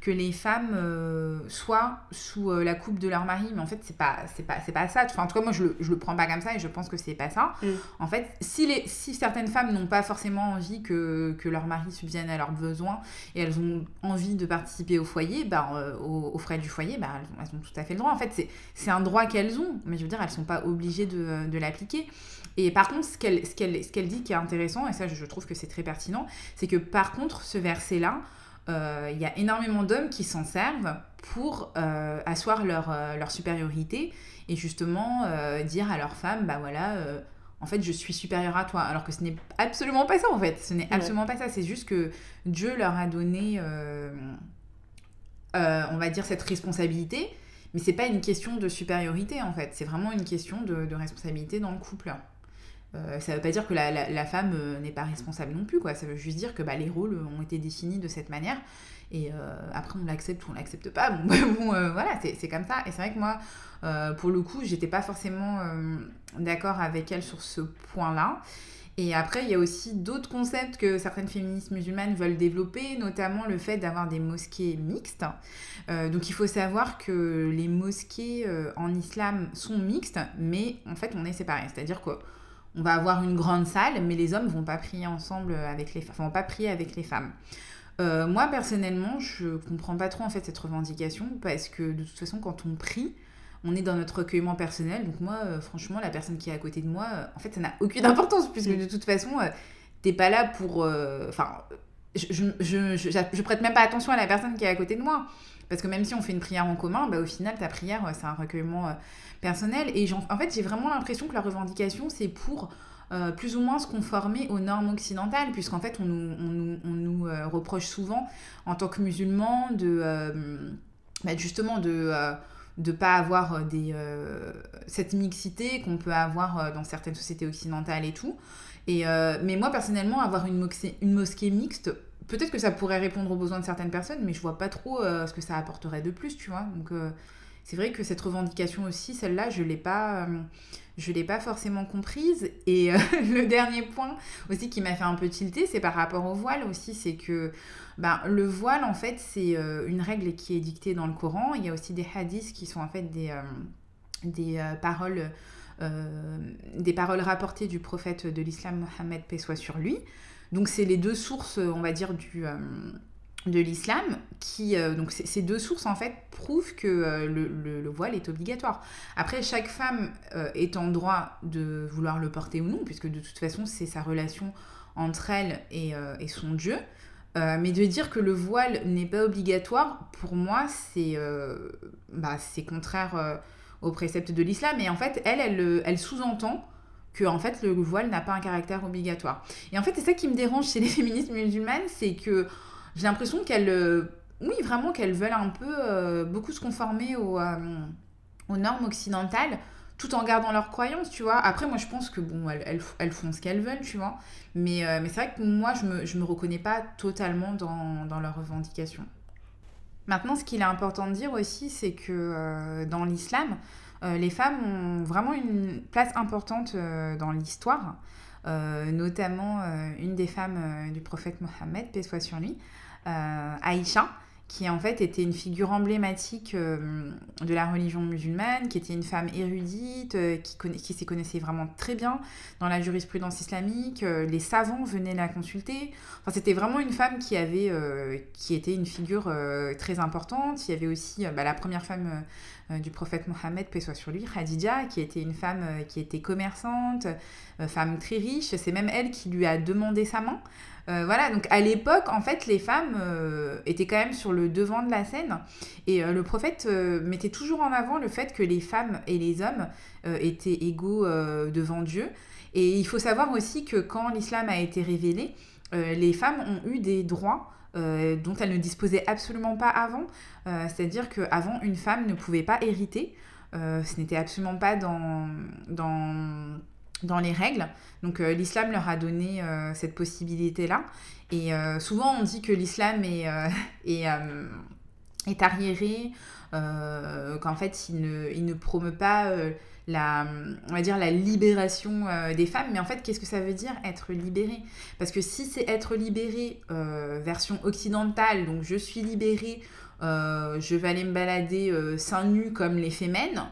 que les femmes euh, soient sous euh, la coupe de leur mari. Mais en fait c'est pas c'est pas c'est pas ça. Enfin, en tout cas moi je le, je le prends pas comme ça et je pense que c'est pas ça. Mm. en fait si les si certaines femmes n'ont pas forcément envie que, que leur mari subvienne à leurs besoins et elles ont envie de participer au foyer bah, euh, aux, frais du foyer bah, elles, ont, tout à fait le droit. En fait c'est un droit qu'elles ont. Mais je veux dire elles sont pas obligées de, de l'appliquer et par contre ce qu'elle ce dit qui est intéressant et ça je, trouve que c'est très pertinent c'est que par contre ce verset là euh, il y a énormément d'hommes qui s'en servent pour euh, asseoir leur, euh, leur, supériorité et justement dire à leur femme, bah voilà, en fait, je suis supérieure à toi. Alors que ce n'est absolument pas ça, en fait. Ce n'est absolument pas ça. C'est juste que Dieu leur a donné, on va dire, cette responsabilité. Mais c'est pas une question de supériorité, en fait. C'est vraiment une question de, de responsabilité dans le couple. Euh, ça ne veut pas dire que la, la, femme euh, n'est pas responsable non plus, quoi. Ça veut juste dire que bah, les rôles ont été définis de cette manière. Et euh, après, on l'accepte ou on l'accepte pas. Bon, voilà, c'est comme ça. Et c'est vrai que moi, pour le coup, j'étais pas forcément d'accord avec elle sur ce point-là. Et après, il y a aussi d'autres concepts que certaines féministes musulmanes veulent développer, notamment le fait d'avoir des mosquées mixtes. donc il faut savoir que les mosquées en islam sont mixtes, mais en fait, on est séparés. C'est-à-dire que on va avoir une grande salle, mais les hommes vont pas prier ensemble avec les femmes, vont pas prier avec les femmes. Euh, moi personnellement, je comprends pas trop en fait cette revendication parce que de toute façon, quand on prie, on est dans notre recueillement personnel. Donc moi, euh, franchement, la personne qui est à côté de moi, euh, en fait, ça n'a aucune importance puisque mm. de toute façon, t'es pas là pour, enfin, je je, je, je, prête même pas attention à la personne qui est à côté de moi. Parce que même si on fait une prière en commun, bah, au final, ta prière, c'est un recueillement personnel. Et en fait, j'ai vraiment l'impression que la revendication, c'est pour euh, plus ou moins se conformer aux normes occidentales, puisqu'en fait, on nous, on on nous euh, reproche souvent, en tant que musulmans, de euh, bah, justement de de pas avoir des, cette mixité qu'on peut avoir dans certaines sociétés occidentales et tout. Et, mais moi, personnellement, avoir une, une mosquée mixte, peut-être que ça pourrait répondre aux besoins de certaines personnes, mais je vois pas trop ce que ça apporterait de plus, tu vois. Donc, c'est vrai que cette revendication aussi, celle-là, je l'ai pas, euh, l'ai pas forcément comprise. Et euh, le dernier point aussi qui m'a fait un peu tilter, c'est par rapport au voile aussi, c'est que ben, le voile, en fait, c'est euh, une règle qui est dictée dans le Coran. Il y a aussi des hadiths qui sont en fait des, des paroles... des paroles rapportées du prophète de l'islam Mohammed, paix soit sur lui. Donc c'est les deux sources, on va dire, du, de l'islam qui euh, donc ces deux sources en fait prouvent que euh, le, voile est obligatoire. Après chaque femme euh, est en droit de vouloir le porter ou non puisque de toute façon c'est sa relation entre elle et, et son dieu. Mais de dire que le voile n'est pas obligatoire pour moi c'est bah, contraire au précepte de l'islam. Et en fait elle elle, elle sous-entend que en fait le voile n'a pas un caractère obligatoire et en fait c'est ça qui me dérange chez les féministes musulmanes c'est que j'ai l'impression qu'elles, euh, oui, vraiment qu'elles veulent un peu euh, beaucoup se conformer aux, euh, aux, normes occidentales tout en gardant leurs croyances, tu vois. Après, moi, je pense que, bon, elles, font ce qu'elles veulent, tu vois. Mais, mais c'est vrai que moi, je me, je me reconnais pas totalement dans, dans leurs revendications. Maintenant, ce qu'il est important de dire aussi, c'est que dans l'islam, les femmes ont vraiment une place importante dans l'histoire. notamment une des femmes du prophète Mohammed, paix soit sur lui, euh, Aïcha, qui en fait était une figure emblématique euh, de la religion musulmane, qui était une femme érudite, euh, qui, qui s'y connaissait vraiment très bien dans la jurisprudence islamique. les savants venaient la consulter. Enfin, c'était vraiment une femme qui avait, qui était une figure très importante. Il y avait aussi bah, la première femme du prophète Mohammed, paix soit sur lui, Khadija, qui était une femme qui était commerçante, femme très riche. C'est même elle qui lui a demandé sa main. Euh, voilà, donc à l'époque, en fait, les femmes euh, étaient quand même sur le devant de la scène. Et euh, le prophète mettait toujours en avant le fait que les femmes et les hommes étaient égaux devant Dieu. Et il faut savoir aussi que quand l'islam a été révélé, les femmes ont eu des droits dont elles ne disposaient absolument pas avant. C'est-à-dire qu'avant, une femme ne pouvait pas hériter. ce n'était absolument pas dans, dans dans les règles. Donc l'islam leur a donné cette possibilité-là. Et souvent on dit que l'islam est, est, est, arriéré, qu'en fait il ne, il ne promeut pas la, on va dire la libération euh, des femmes. Mais en fait, qu'est-ce que ça veut dire être libéré? Parce que si c'est être libéré euh, version occidentale, donc je suis libérée, euh, je vais aller me balader seins nus comme les fémènes,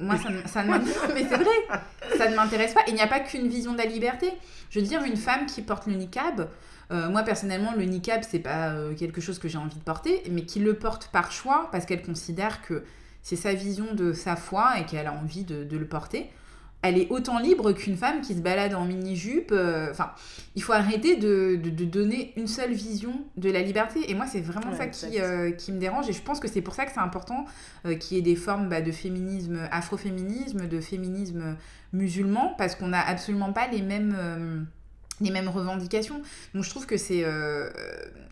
moi ça, ça ne mais c'est vrai, ça ne m'intéresse pas. Il n'y a pas qu'une vision de la liberté. Je veux dire, une femme qui porte le niqab, moi personnellement, le niqab c'est pas quelque chose que j'ai envie de porter, mais qui le porte par choix parce qu'elle considère que c'est sa vision de sa foi et qu'elle a envie de, le porter, elle est autant libre qu'une femme qui se balade en mini-jupe. Euh, enfin, il faut arrêter de, donner une seule vision de la liberté. Et moi, c'est vraiment ça qui, euh, qui, me dérange. Et je pense que c'est pour ça que c'est important euh, qu'il y ait des formes bah, de féminisme, afroféminisme, de féminisme musulman, parce qu'on n'a absolument pas les mêmes les mêmes revendications. Donc je trouve que c'est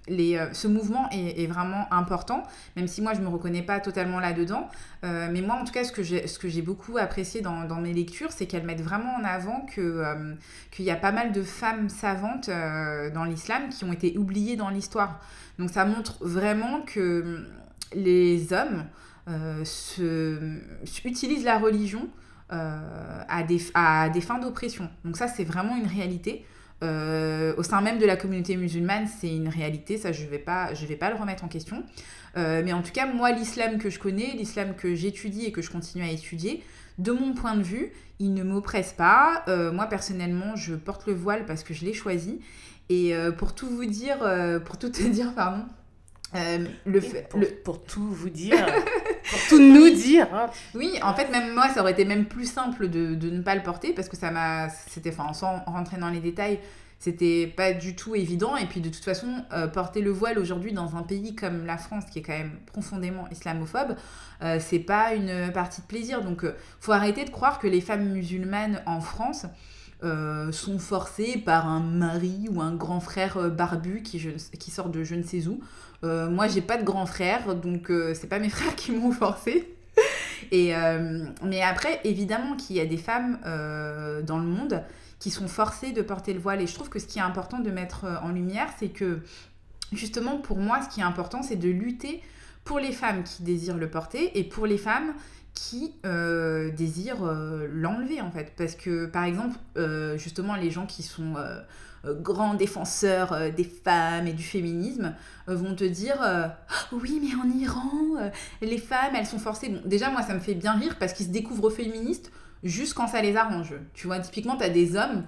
euh, ce mouvement est, vraiment important, même si moi je me reconnais pas totalement là-dedans. Euh, mais moi en tout cas ce que j'ai, beaucoup apprécié dans, mes lectures, c'est qu'elles mettent vraiment en avant que, qu'il y a pas mal de femmes savantes dans l'islam qui ont été oubliées dans l'histoire. Donc ça montre vraiment que les hommes se, utilisent la religion à des fins d'oppression. Donc ça c'est vraiment une réalité. Euh, au sein même de la communauté musulmane, c'est une réalité, ça je ne vais, pas, vais pas le remettre en question. Euh, mais en tout cas, moi, l'islam que je connais, l'islam que j'étudie et que je continue à étudier, de mon point de vue, il ne m'oppresse pas. Euh, moi, personnellement, je porte le voile parce que je l'ai choisi. Et pour tout vous dire, pour tout te dire, pardon, le fait, pour, pour, tout vous dire, pour tout nous dire. Hein. Oui, en fait, même moi, ça aurait été même plus simple de, de ne pas le porter parce que ça m'a. C'était, enfin, sans rentrer dans les détails, c'était pas du tout évident. Et puis, de toute façon, euh, porter le voile aujourd'hui dans un pays comme la France, qui est quand même profondément islamophobe, euh, c'est pas une partie de plaisir. Donc, euh, faut arrêter de croire que les femmes musulmanes en France. Sont forcées par un mari ou un grand frère barbu qui, qui sort de je ne sais où euh, moi, j'ai pas de grand frère, donc euh, c'est pas mes frères qui m'ont forcé. Et, euh, mais après, évidemment qu'il y a des femmes dans le monde qui sont forcées de porter le voile. Et je trouve que ce qui est important de mettre en lumière, c'est que justement, pour moi, ce qui est important, c'est de lutter pour les femmes qui désirent le porter et pour les femmes qui désirent l'enlever en fait. Parce que par exemple, justement, les gens qui sont euh, grands défenseurs euh, des femmes et du féminisme euh, vont te dire oui mais en Iran les femmes elles sont forcées. Bon déjà moi ça me fait bien rire parce qu'ils se découvrent féministes juste quand ça les arrange. Tu vois typiquement tu as des hommes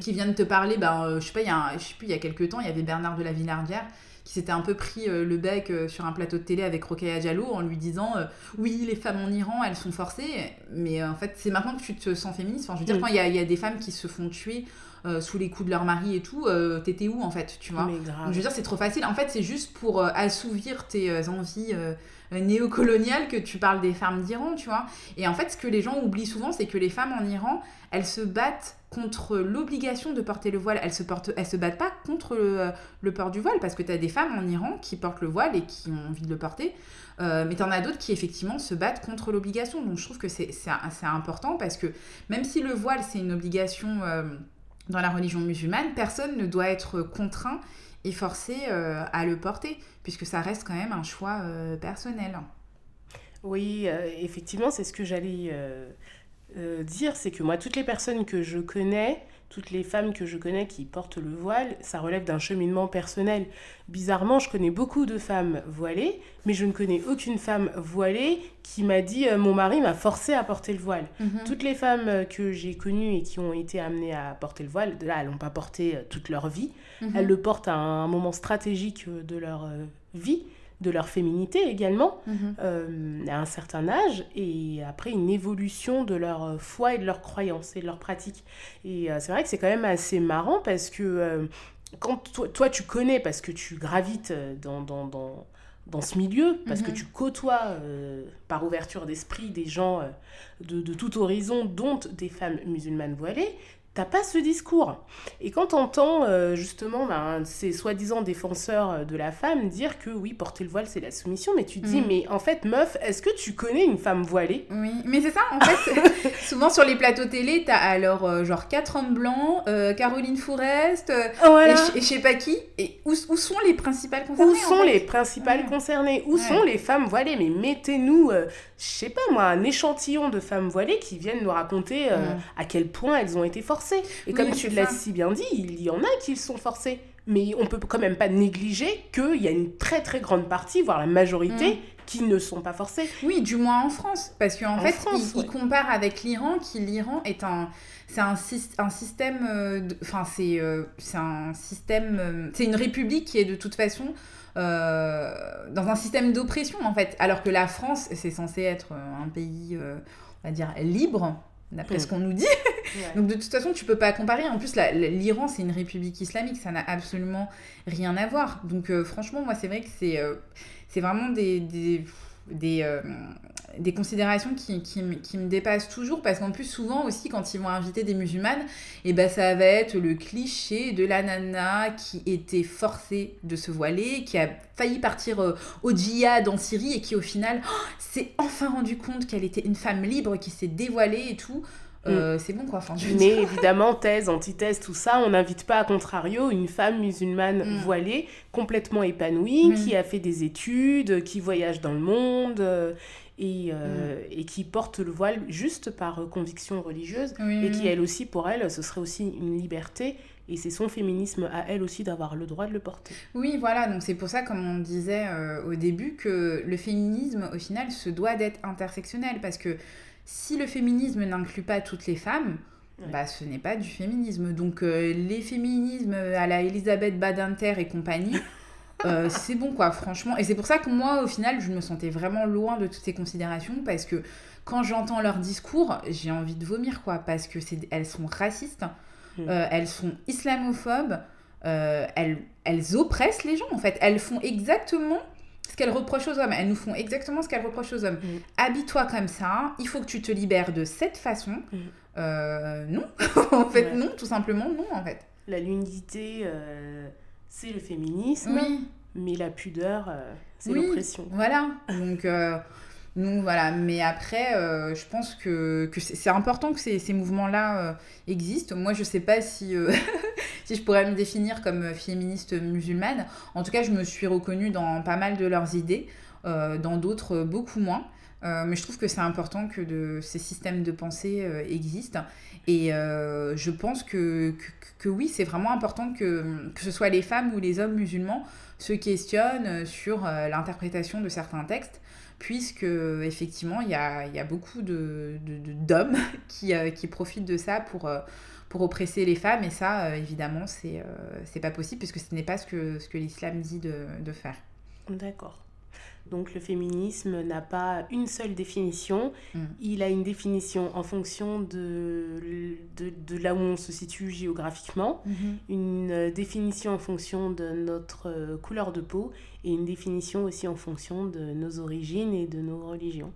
qui viennent te parler. Ben je sais pas il y a je sais plus il y a quelques temps il y avait Bernard de la Villardière qui s'était un peu pris le bec sur un plateau de télé avec Rokhaya Diallo en lui disant oui les femmes en Iran elles sont forcées mais en fait c'est maintenant que tu te sens féministe enfin je veux dire quand il y, y, a des femmes qui se font tuer euh, sous les coups de leur mari et tout, euh, t'étais où en fait, tu vois? Je veux dire, c'est trop facile. En fait, c'est juste pour euh, assouvir tes envies néocoloniales que tu parles des femmes d'Iran, tu vois? Et en fait, ce que les gens oublient souvent, c'est que les femmes en Iran, elles se battent contre l'obligation de porter le voile. Elles se, se battent pas contre le, port du voile, parce que tu as des femmes en Iran qui portent le voile et qui ont envie de le porter. mais tu en as d'autres qui effectivement se battent contre l'obligation. Donc je trouve que c'est important parce que même si le voile c'est une obligation dans la religion musulmane, personne ne doit être contraint et forcé euh, à le porter, puisque ça reste quand même un choix euh, personnel. Oui, euh, effectivement, c'est ce que j'allais dire, c'est que moi, toutes les personnes que je connais toutes les femmes que je connais qui portent le voile, ça relève d'un cheminement personnel. Bizarrement, je connais beaucoup de femmes voilées, mais je ne connais aucune femme voilée qui m'a dit euh, mon mari m'a forcé à porter le voile. Mhm. Toutes les femmes que j'ai connues et qui ont été amenées à porter le voile, là, elles l'ont pas porté euh, toute leur vie. Mhm. Elles le portent à un moment stratégique de leur euh, vie de leur féminité également, mhm. euh, à un certain âge, et après une évolution de leur foi et de leur croyance et de leur pratique. Et euh, c'est vrai que c'est quand même assez marrant parce que euh, quand toi, tu connais, parce que tu gravites dans, dans, dans, dans ce milieu, parce que mhm. tu côtoies par ouverture d'esprit des gens de, de, tout horizon, dont des femmes musulmanes voilées, t'as pas ce discours. Et quand on entend euh, justement ben, ces soi-disant défenseurs euh, de la femme dire que oui, porter le voile c'est la soumission, mais tu te dis, Mm. mais en fait, meuf, est-ce que tu connais une femme voilée? Oui, mais c'est ça, en fait, souvent sur les plateaux télé, t'as alors euh, genre quatre hommes blancs, euh, Caroline Fourest, euh, Voilà. et, je- et je sais pas qui, et où, où sont les principales concernées Où en sont fait les principales concernées? Où Ouais. sont les femmes voilées? Mais mettez-nous, je sais pas moi, un échantillon de femmes voilées qui viennent nous raconter Ouais. à quel point elles ont été forcées. Et Oui, comme tu c'est l'as si bien dit, il y en a qui sont forcées. Mais on peut quand même pas négliger qu'il y a une très très grande partie, voire la majorité, Mm. qui ne sont pas forcées. Oui, du moins en France, parce qu'en En fait, France, il, compare avec l'Iran, qui l'Iran est un, c'est un, un système, euh, enfin c'est, euh, c'est un système, euh, c'est une république qui est de toute façon euh, dans un système d'oppression en fait, alors que la France, c'est censé être un pays, euh, on va dire libre, d'après Mm. ce qu'on nous dit. Donc de toute façon, tu peux pas comparer. En plus, l'Iran, c'est une république islamique, ça n'a absolument rien à voir. Donc euh, franchement, moi, c'est vrai que c'est euh, c'est vraiment des, des, des, euh, des considérations qui, qui, me- qui me dépassent toujours. Parce qu'en plus, souvent aussi, quand ils vont inviter des musulmanes, et ben, ça va être le cliché de la nana qui était forcée de se voiler, qui a failli partir euh, au djihad en Syrie et qui, au final, oh, s'est enfin rendu compte qu'elle était une femme libre, qui s'est dévoilée et tout. Euh, C'est bon quoi. Enfin, je dire- Mais évidemment, thèse, antithèse, tout ça, on n'invite pas, à contrario, une femme musulmane Mm. voilée, complètement épanouie, Mm. qui a fait des études, qui voyage dans le monde euh, et, euh, Mm. et qui porte le voile juste par euh, conviction religieuse. Oui, Et qui, elle aussi, pour elle, ce serait aussi une liberté. Et c'est son féminisme à elle aussi d'avoir le droit de le porter. Oui, voilà, donc c'est pour ça, comme on disait euh, au début, que le féminisme, au final, se doit d'être intersectionnel, parce que si le féminisme n'inclut pas toutes les femmes, Ouais. bah ce n'est pas du féminisme. Donc euh, les féminismes à la Elisabeth Badinter et compagnie, euh, c'est bon quoi, franchement. Et c'est pour ça que moi, au final, je me sentais vraiment loin de toutes ces considérations, parce que quand j'entends leur discours, j'ai envie de vomir quoi, parce que c'est, elles sont racistes, Mm. euh, elles sont islamophobes, euh, elles, elles oppressent les gens en fait. Elles font exactement ce qu'elles reprochent aux hommes. Elles nous font exactement ce qu'elles reprochent aux hommes. Mm. Habille-toi comme ça, il faut que tu te libères de cette façon. Mm. Euh, non, en fait, Ouais. non, tout simplement non en fait. La nudité, euh, c'est le féminisme, Oui, mais la pudeur, euh, c'est Oui. l'oppression. voilà. Donc, euh, donc voilà. Mais après, euh, je pense que, que c'est important que ces, ces mouvements-là existent. Moi, je sais pas si, si je pourrais me définir comme féministe musulmane. En tout cas, je me suis reconnue dans pas mal de leurs idées, dans d'autres beaucoup moins. Euh, mais je trouve que c'est important que ces systèmes de pensée euh, existent. Et euh, je pense que, que, oui, c'est vraiment important que, que ce soit les femmes ou les hommes musulmans se questionnent sur l'interprétation de certains textes, puisque effectivement, il y a, y a beaucoup de, de- d'hommes qui, qui profitent de ça pour, pour oppresser les femmes. Et ça, évidemment, c'est, c'est pas possible, puisque ce n'est pas ce que, ce que l'islam dit de, de faire. D'accord. Donc le féminisme n'a pas une seule définition. Mm. Il a une définition en fonction de, de, de là où on se situe géographiquement, une euh, définition en fonction de notre euh, couleur de peau et une définition aussi en fonction de nos origines et de nos religions.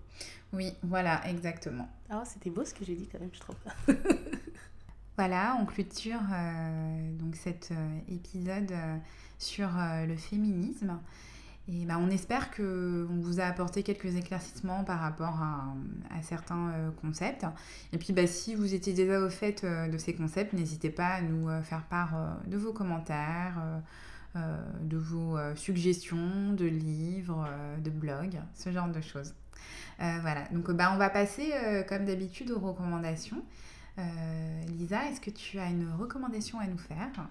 Oui, voilà, exactement. Ah, c'était beau ce que j'ai dit quand même, je trouve. Voilà, on clôture euh, donc cet euh, épisode euh, sur le féminisme. Et ben, on espère que on vous a apporté quelques éclaircissements par rapport à, certains euh, concepts. Et puis bah, si vous étiez déjà au fait euh, de ces concepts, n'hésitez pas à nous euh, faire part de vos commentaires, de vos suggestions de livres, de blogs, ce genre de choses. Voilà, donc bah, on va passer comme d'habitude aux recommandations. Lisa, est-ce que tu as une recommandation à nous faire?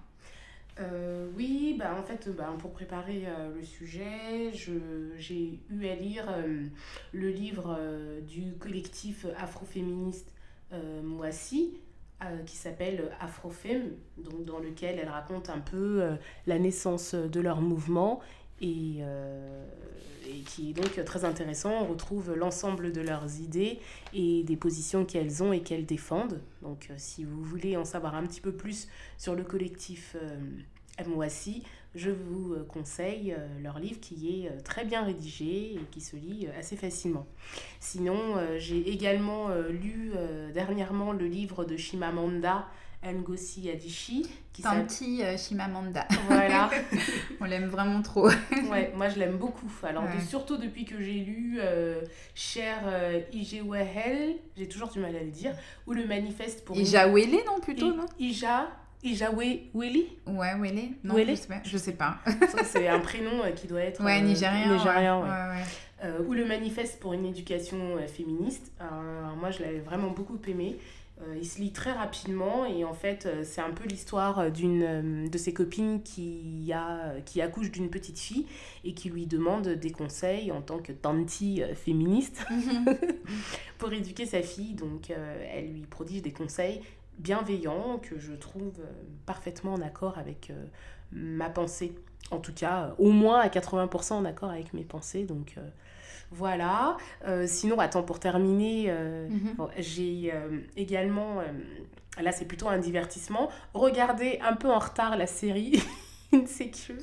Euh, oui, bah, en fait, bah, pour préparer euh, le sujet, je- j'ai eu à lire euh, le livre du collectif afroféministe Moissy, qui s'appelle Afrofem, dans lequel elle raconte un peu la naissance de leur mouvement et, euh, et qui est donc très intéressant. On retrouve l'ensemble de leurs idées et des positions qu'elles ont et qu'elles défendent. Donc, euh, si vous voulez en savoir un petit peu plus sur le collectif euh, Mouassi, je vous euh, conseille leur livre qui est très bien rédigé et qui se lit assez facilement. Sinon, j'ai également lu dernièrement le livre de Shimamanda Ngozi Adichie. Qui Tanti Shimamanda. Voilà. On l'aime vraiment trop. ouais, moi je l'aime beaucoup. Alors surtout depuis que j'ai lu Cher Ijewahel, j'ai toujours du mal à le dire, ou le manifeste pour... Ija Wele non plutôt, non Ija Ijawe Willy Ouais, Willy. Non, je sais pas. Je sais pas. c'est un prénom euh, qui doit être ouais, euh, nigérien. nigérien ouais. Euh, ou le manifeste pour une éducation féministe. moi, je l'avais vraiment beaucoup aimé. Il se lit très rapidement et en fait, c'est un peu l'histoire d'une de ses copines qui, a, qui accouche d'une petite fille et qui lui demande des conseils en tant que tanti féministe pour éduquer sa fille. Donc, elle lui prodige des conseils bienveillant, que je trouve euh, parfaitement en accord avec euh, ma pensée. En tout cas, au moins à 80% en accord avec mes pensées. Donc euh, voilà. sinon, attends, pour terminer, mhm. j'ai également, là c'est plutôt un divertissement, regardé un peu en retard la série Insecure.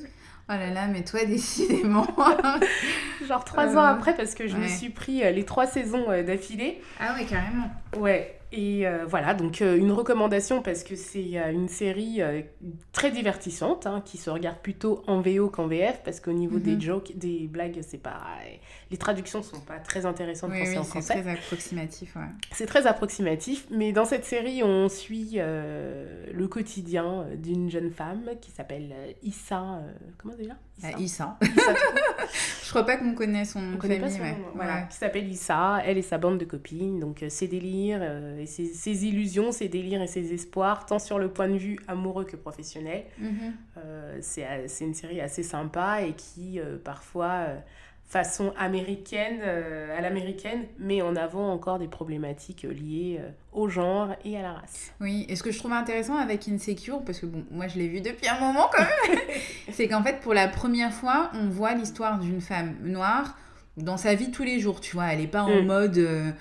Oh là là, mais toi, décidément. Genre trois ans après, parce que je me suis pris les trois saisons d'affilée. Ah ouais, carrément. Ouais, et euh, voilà, donc euh, une recommandation parce que c'est euh, une série très divertissante hein, qui se regarde plutôt en VO qu'en VF parce qu'au niveau des mhm. jokes, des blagues, c'est pas. Les traductions sont pas très intéressantes oui, oui, C'est très approximatif, ouais. C'est très approximatif, mais dans cette série, on suit le quotidien d'une jeune femme qui s'appelle Issa. comment déjà? Issa. Ah, Issa. Je crois pas qu'on connaisse son on famille, ouais. voilà. Qui s'appelle Issa, elle et sa bande de copines, donc ses délires ses, illusions, ses délires et ses espoirs, tant sur le point de vue amoureux que professionnel. Euh, c'est une série assez sympa et qui, euh, parfois, euh, façon américaine, à l'américaine, met en avant encore des problématiques liées au genre et à la race. Oui, et ce que je trouve intéressant avec Insecure, parce que bon, moi je l'ai vu depuis un moment quand même, c'est qu'en fait, pour la première fois, on voit l'histoire d'une femme noire dans sa vie tous les jours, tu vois. Elle n'est pas en mm. mode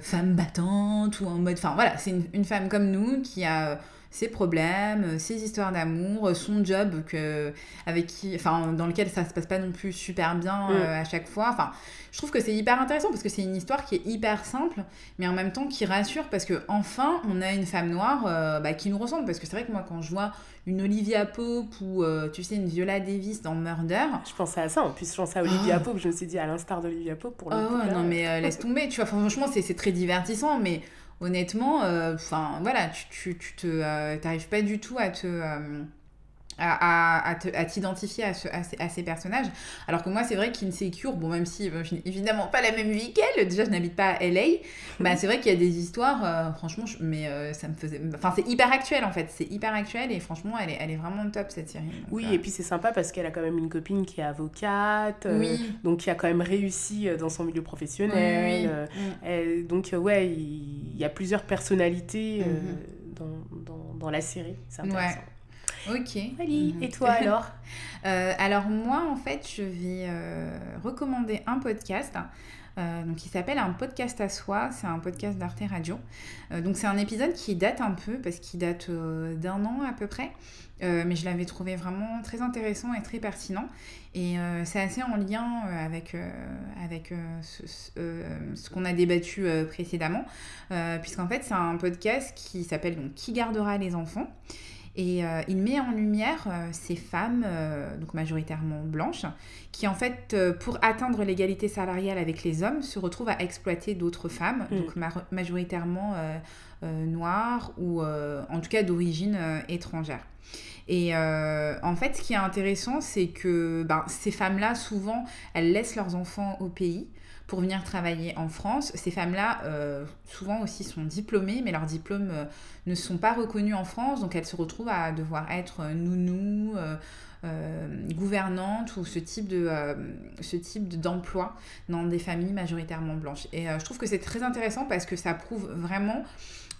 femme battante ou en mode. Enfin voilà, c'est une, femme comme nous qui a euh, ses problèmes, euh, ses histoires d'amour, son job que, avec qui, enfin, dans lequel ça se passe pas non plus super bien mm. à chaque fois. Enfin, je trouve que c'est hyper intéressant parce que c'est une histoire qui est hyper simple, mais en même temps qui rassure parce que enfin on a une femme noire bah, qui nous ressemble. Parce que c'est vrai que moi, quand je vois une Olivia Pope ou euh, tu sais une Viola Davis dans Murder. Je pensais à ça, en plus je pensais à Olivia oh. Pope, je me suis dit à l'instar d'Olivia Pope pour le oh, non mais euh, laisse tomber, tu vois, franchement c'est très divertissant, mais honnêtement, euh, enfin voilà, tu, tu, tu te, t'arrives pas du tout à te à, à, t'identifier à, à, ces, personnages. Alors que moi, c'est vrai qu'Insecure, bon, même si je n'ai évidemment pas la même vie qu'elle, déjà je n'habite pas à LA, bah, c'est vrai qu'il y a des histoires, euh, franchement, mais euh, ça me faisait. Enfin, c'est hyper actuel en fait, c'est hyper actuel et franchement, elle est, elle est vraiment top cette série. oui, euh, et puis c'est sympa parce qu'elle a quand même une copine qui est avocate, donc qui a quand même réussi dans son milieu professionnel. donc, ouais, il y, a plusieurs personnalités mm-hmm. dans, dans, dans, la série, c'est intéressant. Ok. Ali, mhm. et toi alors euh, Alors moi, en fait, je vais euh, recommander un podcast. Euh, donc, il s'appelle Un podcast à soi. C'est un podcast d'Arte Radio. donc, c'est un épisode qui date un peu parce qu'il date d'un an à peu près. mais je l'avais trouvé vraiment très intéressant et très pertinent. Et c'est assez en lien avec, avec ce, ce qu'on a débattu précédemment. Puisqu'en fait, c'est un podcast qui s'appelle donc Qui gardera les enfants? Et euh, il met en lumière euh, ces femmes, euh, donc majoritairement blanches, qui en fait, pour atteindre l'égalité salariale avec les hommes, se retrouvent à exploiter d'autres femmes, mm. donc majoritairement noires ou en tout cas d'origine étrangère. Et en fait, ce qui est intéressant, c'est que ben, ces femmes-là, souvent, elles laissent leurs enfants au pays pour venir travailler en France. Ces femmes-là, euh, souvent aussi, sont diplômées, mais leurs diplômes euh, ne sont pas reconnus en France, donc elles se retrouvent à devoir être nounou, euh, gouvernante ou ce type de ce type d'emploi dans des familles majoritairement blanches. Et je trouve que c'est très intéressant parce que ça prouve vraiment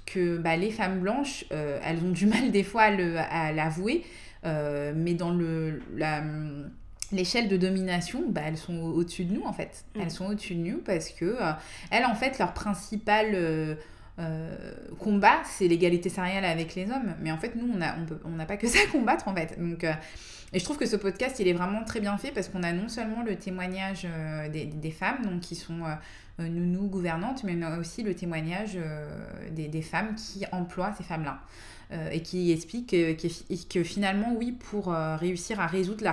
que bah, les femmes blanches, elles ont du mal des fois à l'avouer, mais dans le la l'échelle de domination, bah, elles sont au-dessus de nous en fait. Mm. Elles sont au-dessus de nous parce que euh, elles en fait leur principal euh, combat, c'est l'égalité salariale avec les hommes. Mais en fait, nous, on n'a on on pas que ça à combattre, en fait. Donc, et je trouve que ce podcast, il est vraiment très bien fait parce qu'on a non seulement le témoignage des, des, femmes, donc qui sont nounous, gouvernantes, mais on a aussi le témoignage des, des femmes qui emploient ces femmes-là. Euh, et qui explique que, finalement, oui, pour euh, réussir à résoudre la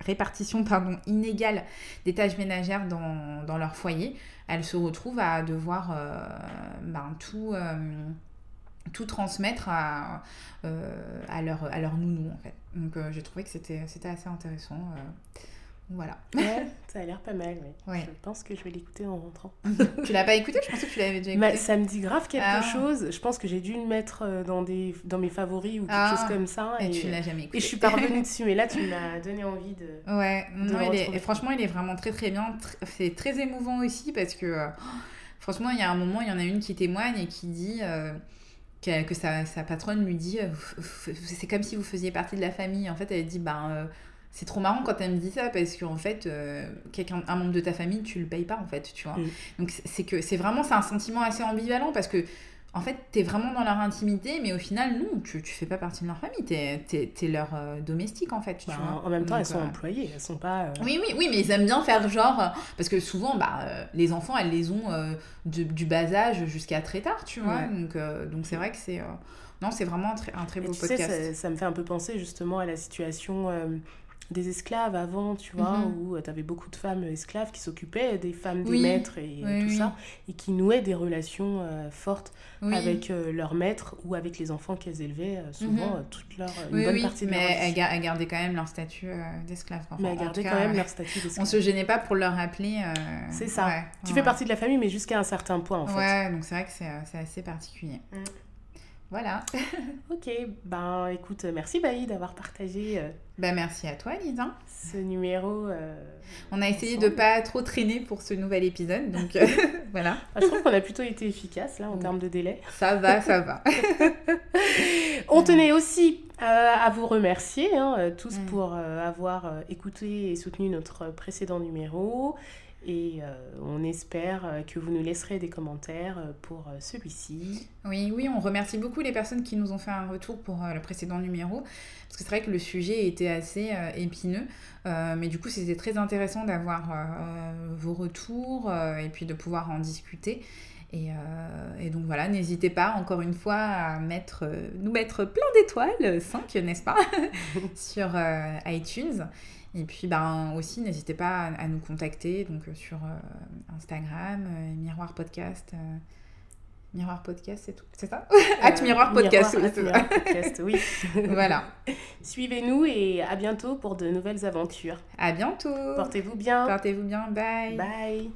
répartition inégale des tâches ménagères dans, leur foyer, elles se retrouvent à devoir euh, ben, tout, transmettre à, leur, à leur nounou. Donc, j'ai trouvé que c'était assez intéressant. Voilà. Ouais, ça a l'air pas mal. Je pense que je vais l'écouter en rentrant. tu l'as pas écouté? Je pensais que tu l'avais déjà écouté. ça me dit grave quelque ah. chose. Je pense que j'ai dû le mettre euh, dans, des, dans mes favoris ou quelque ah. chose comme ça. Et, tu l'as jamais écouté. Et je suis parvenue dessus, mais là, tu m'as donné envie de. Ouais, non, et franchement, il est vraiment très très bien. C'est très émouvant aussi parce que, euh, franchement, il y a un moment, il y en a une qui témoigne et qui dit. Euh, que, sa, sa, patronne lui dit c'est comme si vous faisiez partie de la famille. En fait, elle dit ben c'est trop marrant quand elle me dit ça parce qu'en fait euh, quelqu'un un membre de ta famille tu le payes pas en fait tu vois. Mm. donc c'est que c'est vraiment c'est un sentiment assez ambivalent parce que en fait t'es vraiment dans leur intimité mais au final non tu, tu fais pas partie de leur famille. T'es es, leur euh, domestique en fait tu bah, vois. en même temps elles sont euh, employées elles sont pas oui oui oui mais ils aiment bien faire genre parce que souvent bah les enfants elles les ont du bas âge jusqu'à très tard tu vois. Donc donc c'est vrai que c'est non c'est vraiment un très, un très beau podcast sais, ça, ça, me fait un peu penser justement à la situation des esclaves avant, tu vois, mhm. où euh, tu avais beaucoup de femmes esclaves qui s'occupaient des femmes des maîtres et euh, tout ça, et qui nouaient des relations euh, fortes avec leurs maîtres ou avec les enfants qu'elles élevaient, souvent mhm. toute leur, une bonne partie de mais elles, gardaient quand même leur statut d'esclave. mais elles gardaient quand même leur statut d'esclave. On se gênait pas pour leur rappeler. c'est ça. tu fais partie de la famille, mais jusqu'à un certain point, en fait. Ouais, donc c'est vrai que c'est assez particulier. Mm. Voilà. ok, ben écoute, merci Baï d'avoir partagé. Euh, ben merci à toi Lisa. Ce numéro. Euh, on a essayé de pas trop traîner pour ce nouvel épisode, donc euh, voilà. Ah, je trouve qu'on a plutôt été efficace là en termes de délai. Ça va, ça va. on tenait aussi à vous remercier hein, tous pour avoir écouté et soutenu notre précédent numéro. Et euh, on espère euh, que vous nous laisserez des commentaires euh, pour celui-ci. Oui, oui, on remercie beaucoup les personnes qui nous ont fait un retour pour le précédent numéro. Parce que c'est vrai que le sujet était assez épineux. mais du coup, c'était très intéressant d'avoir vos retours et puis de pouvoir en discuter. Et, donc voilà, n'hésitez pas encore une fois à mettre, nous mettre plein d'étoiles, 5 n'est-ce pas, sur iTunes. Et puis ben, aussi, n'hésitez pas à, nous contacter donc, euh, sur euh, Instagram, euh, Miroir Podcast. Miroir Podcast, c'est tout. C'est ça At Miroir Podcast, oui. voilà. Suivez-nous et à bientôt pour de nouvelles aventures. À bientôt. Portez-vous bien. Portez-vous bien. Bye. Bye.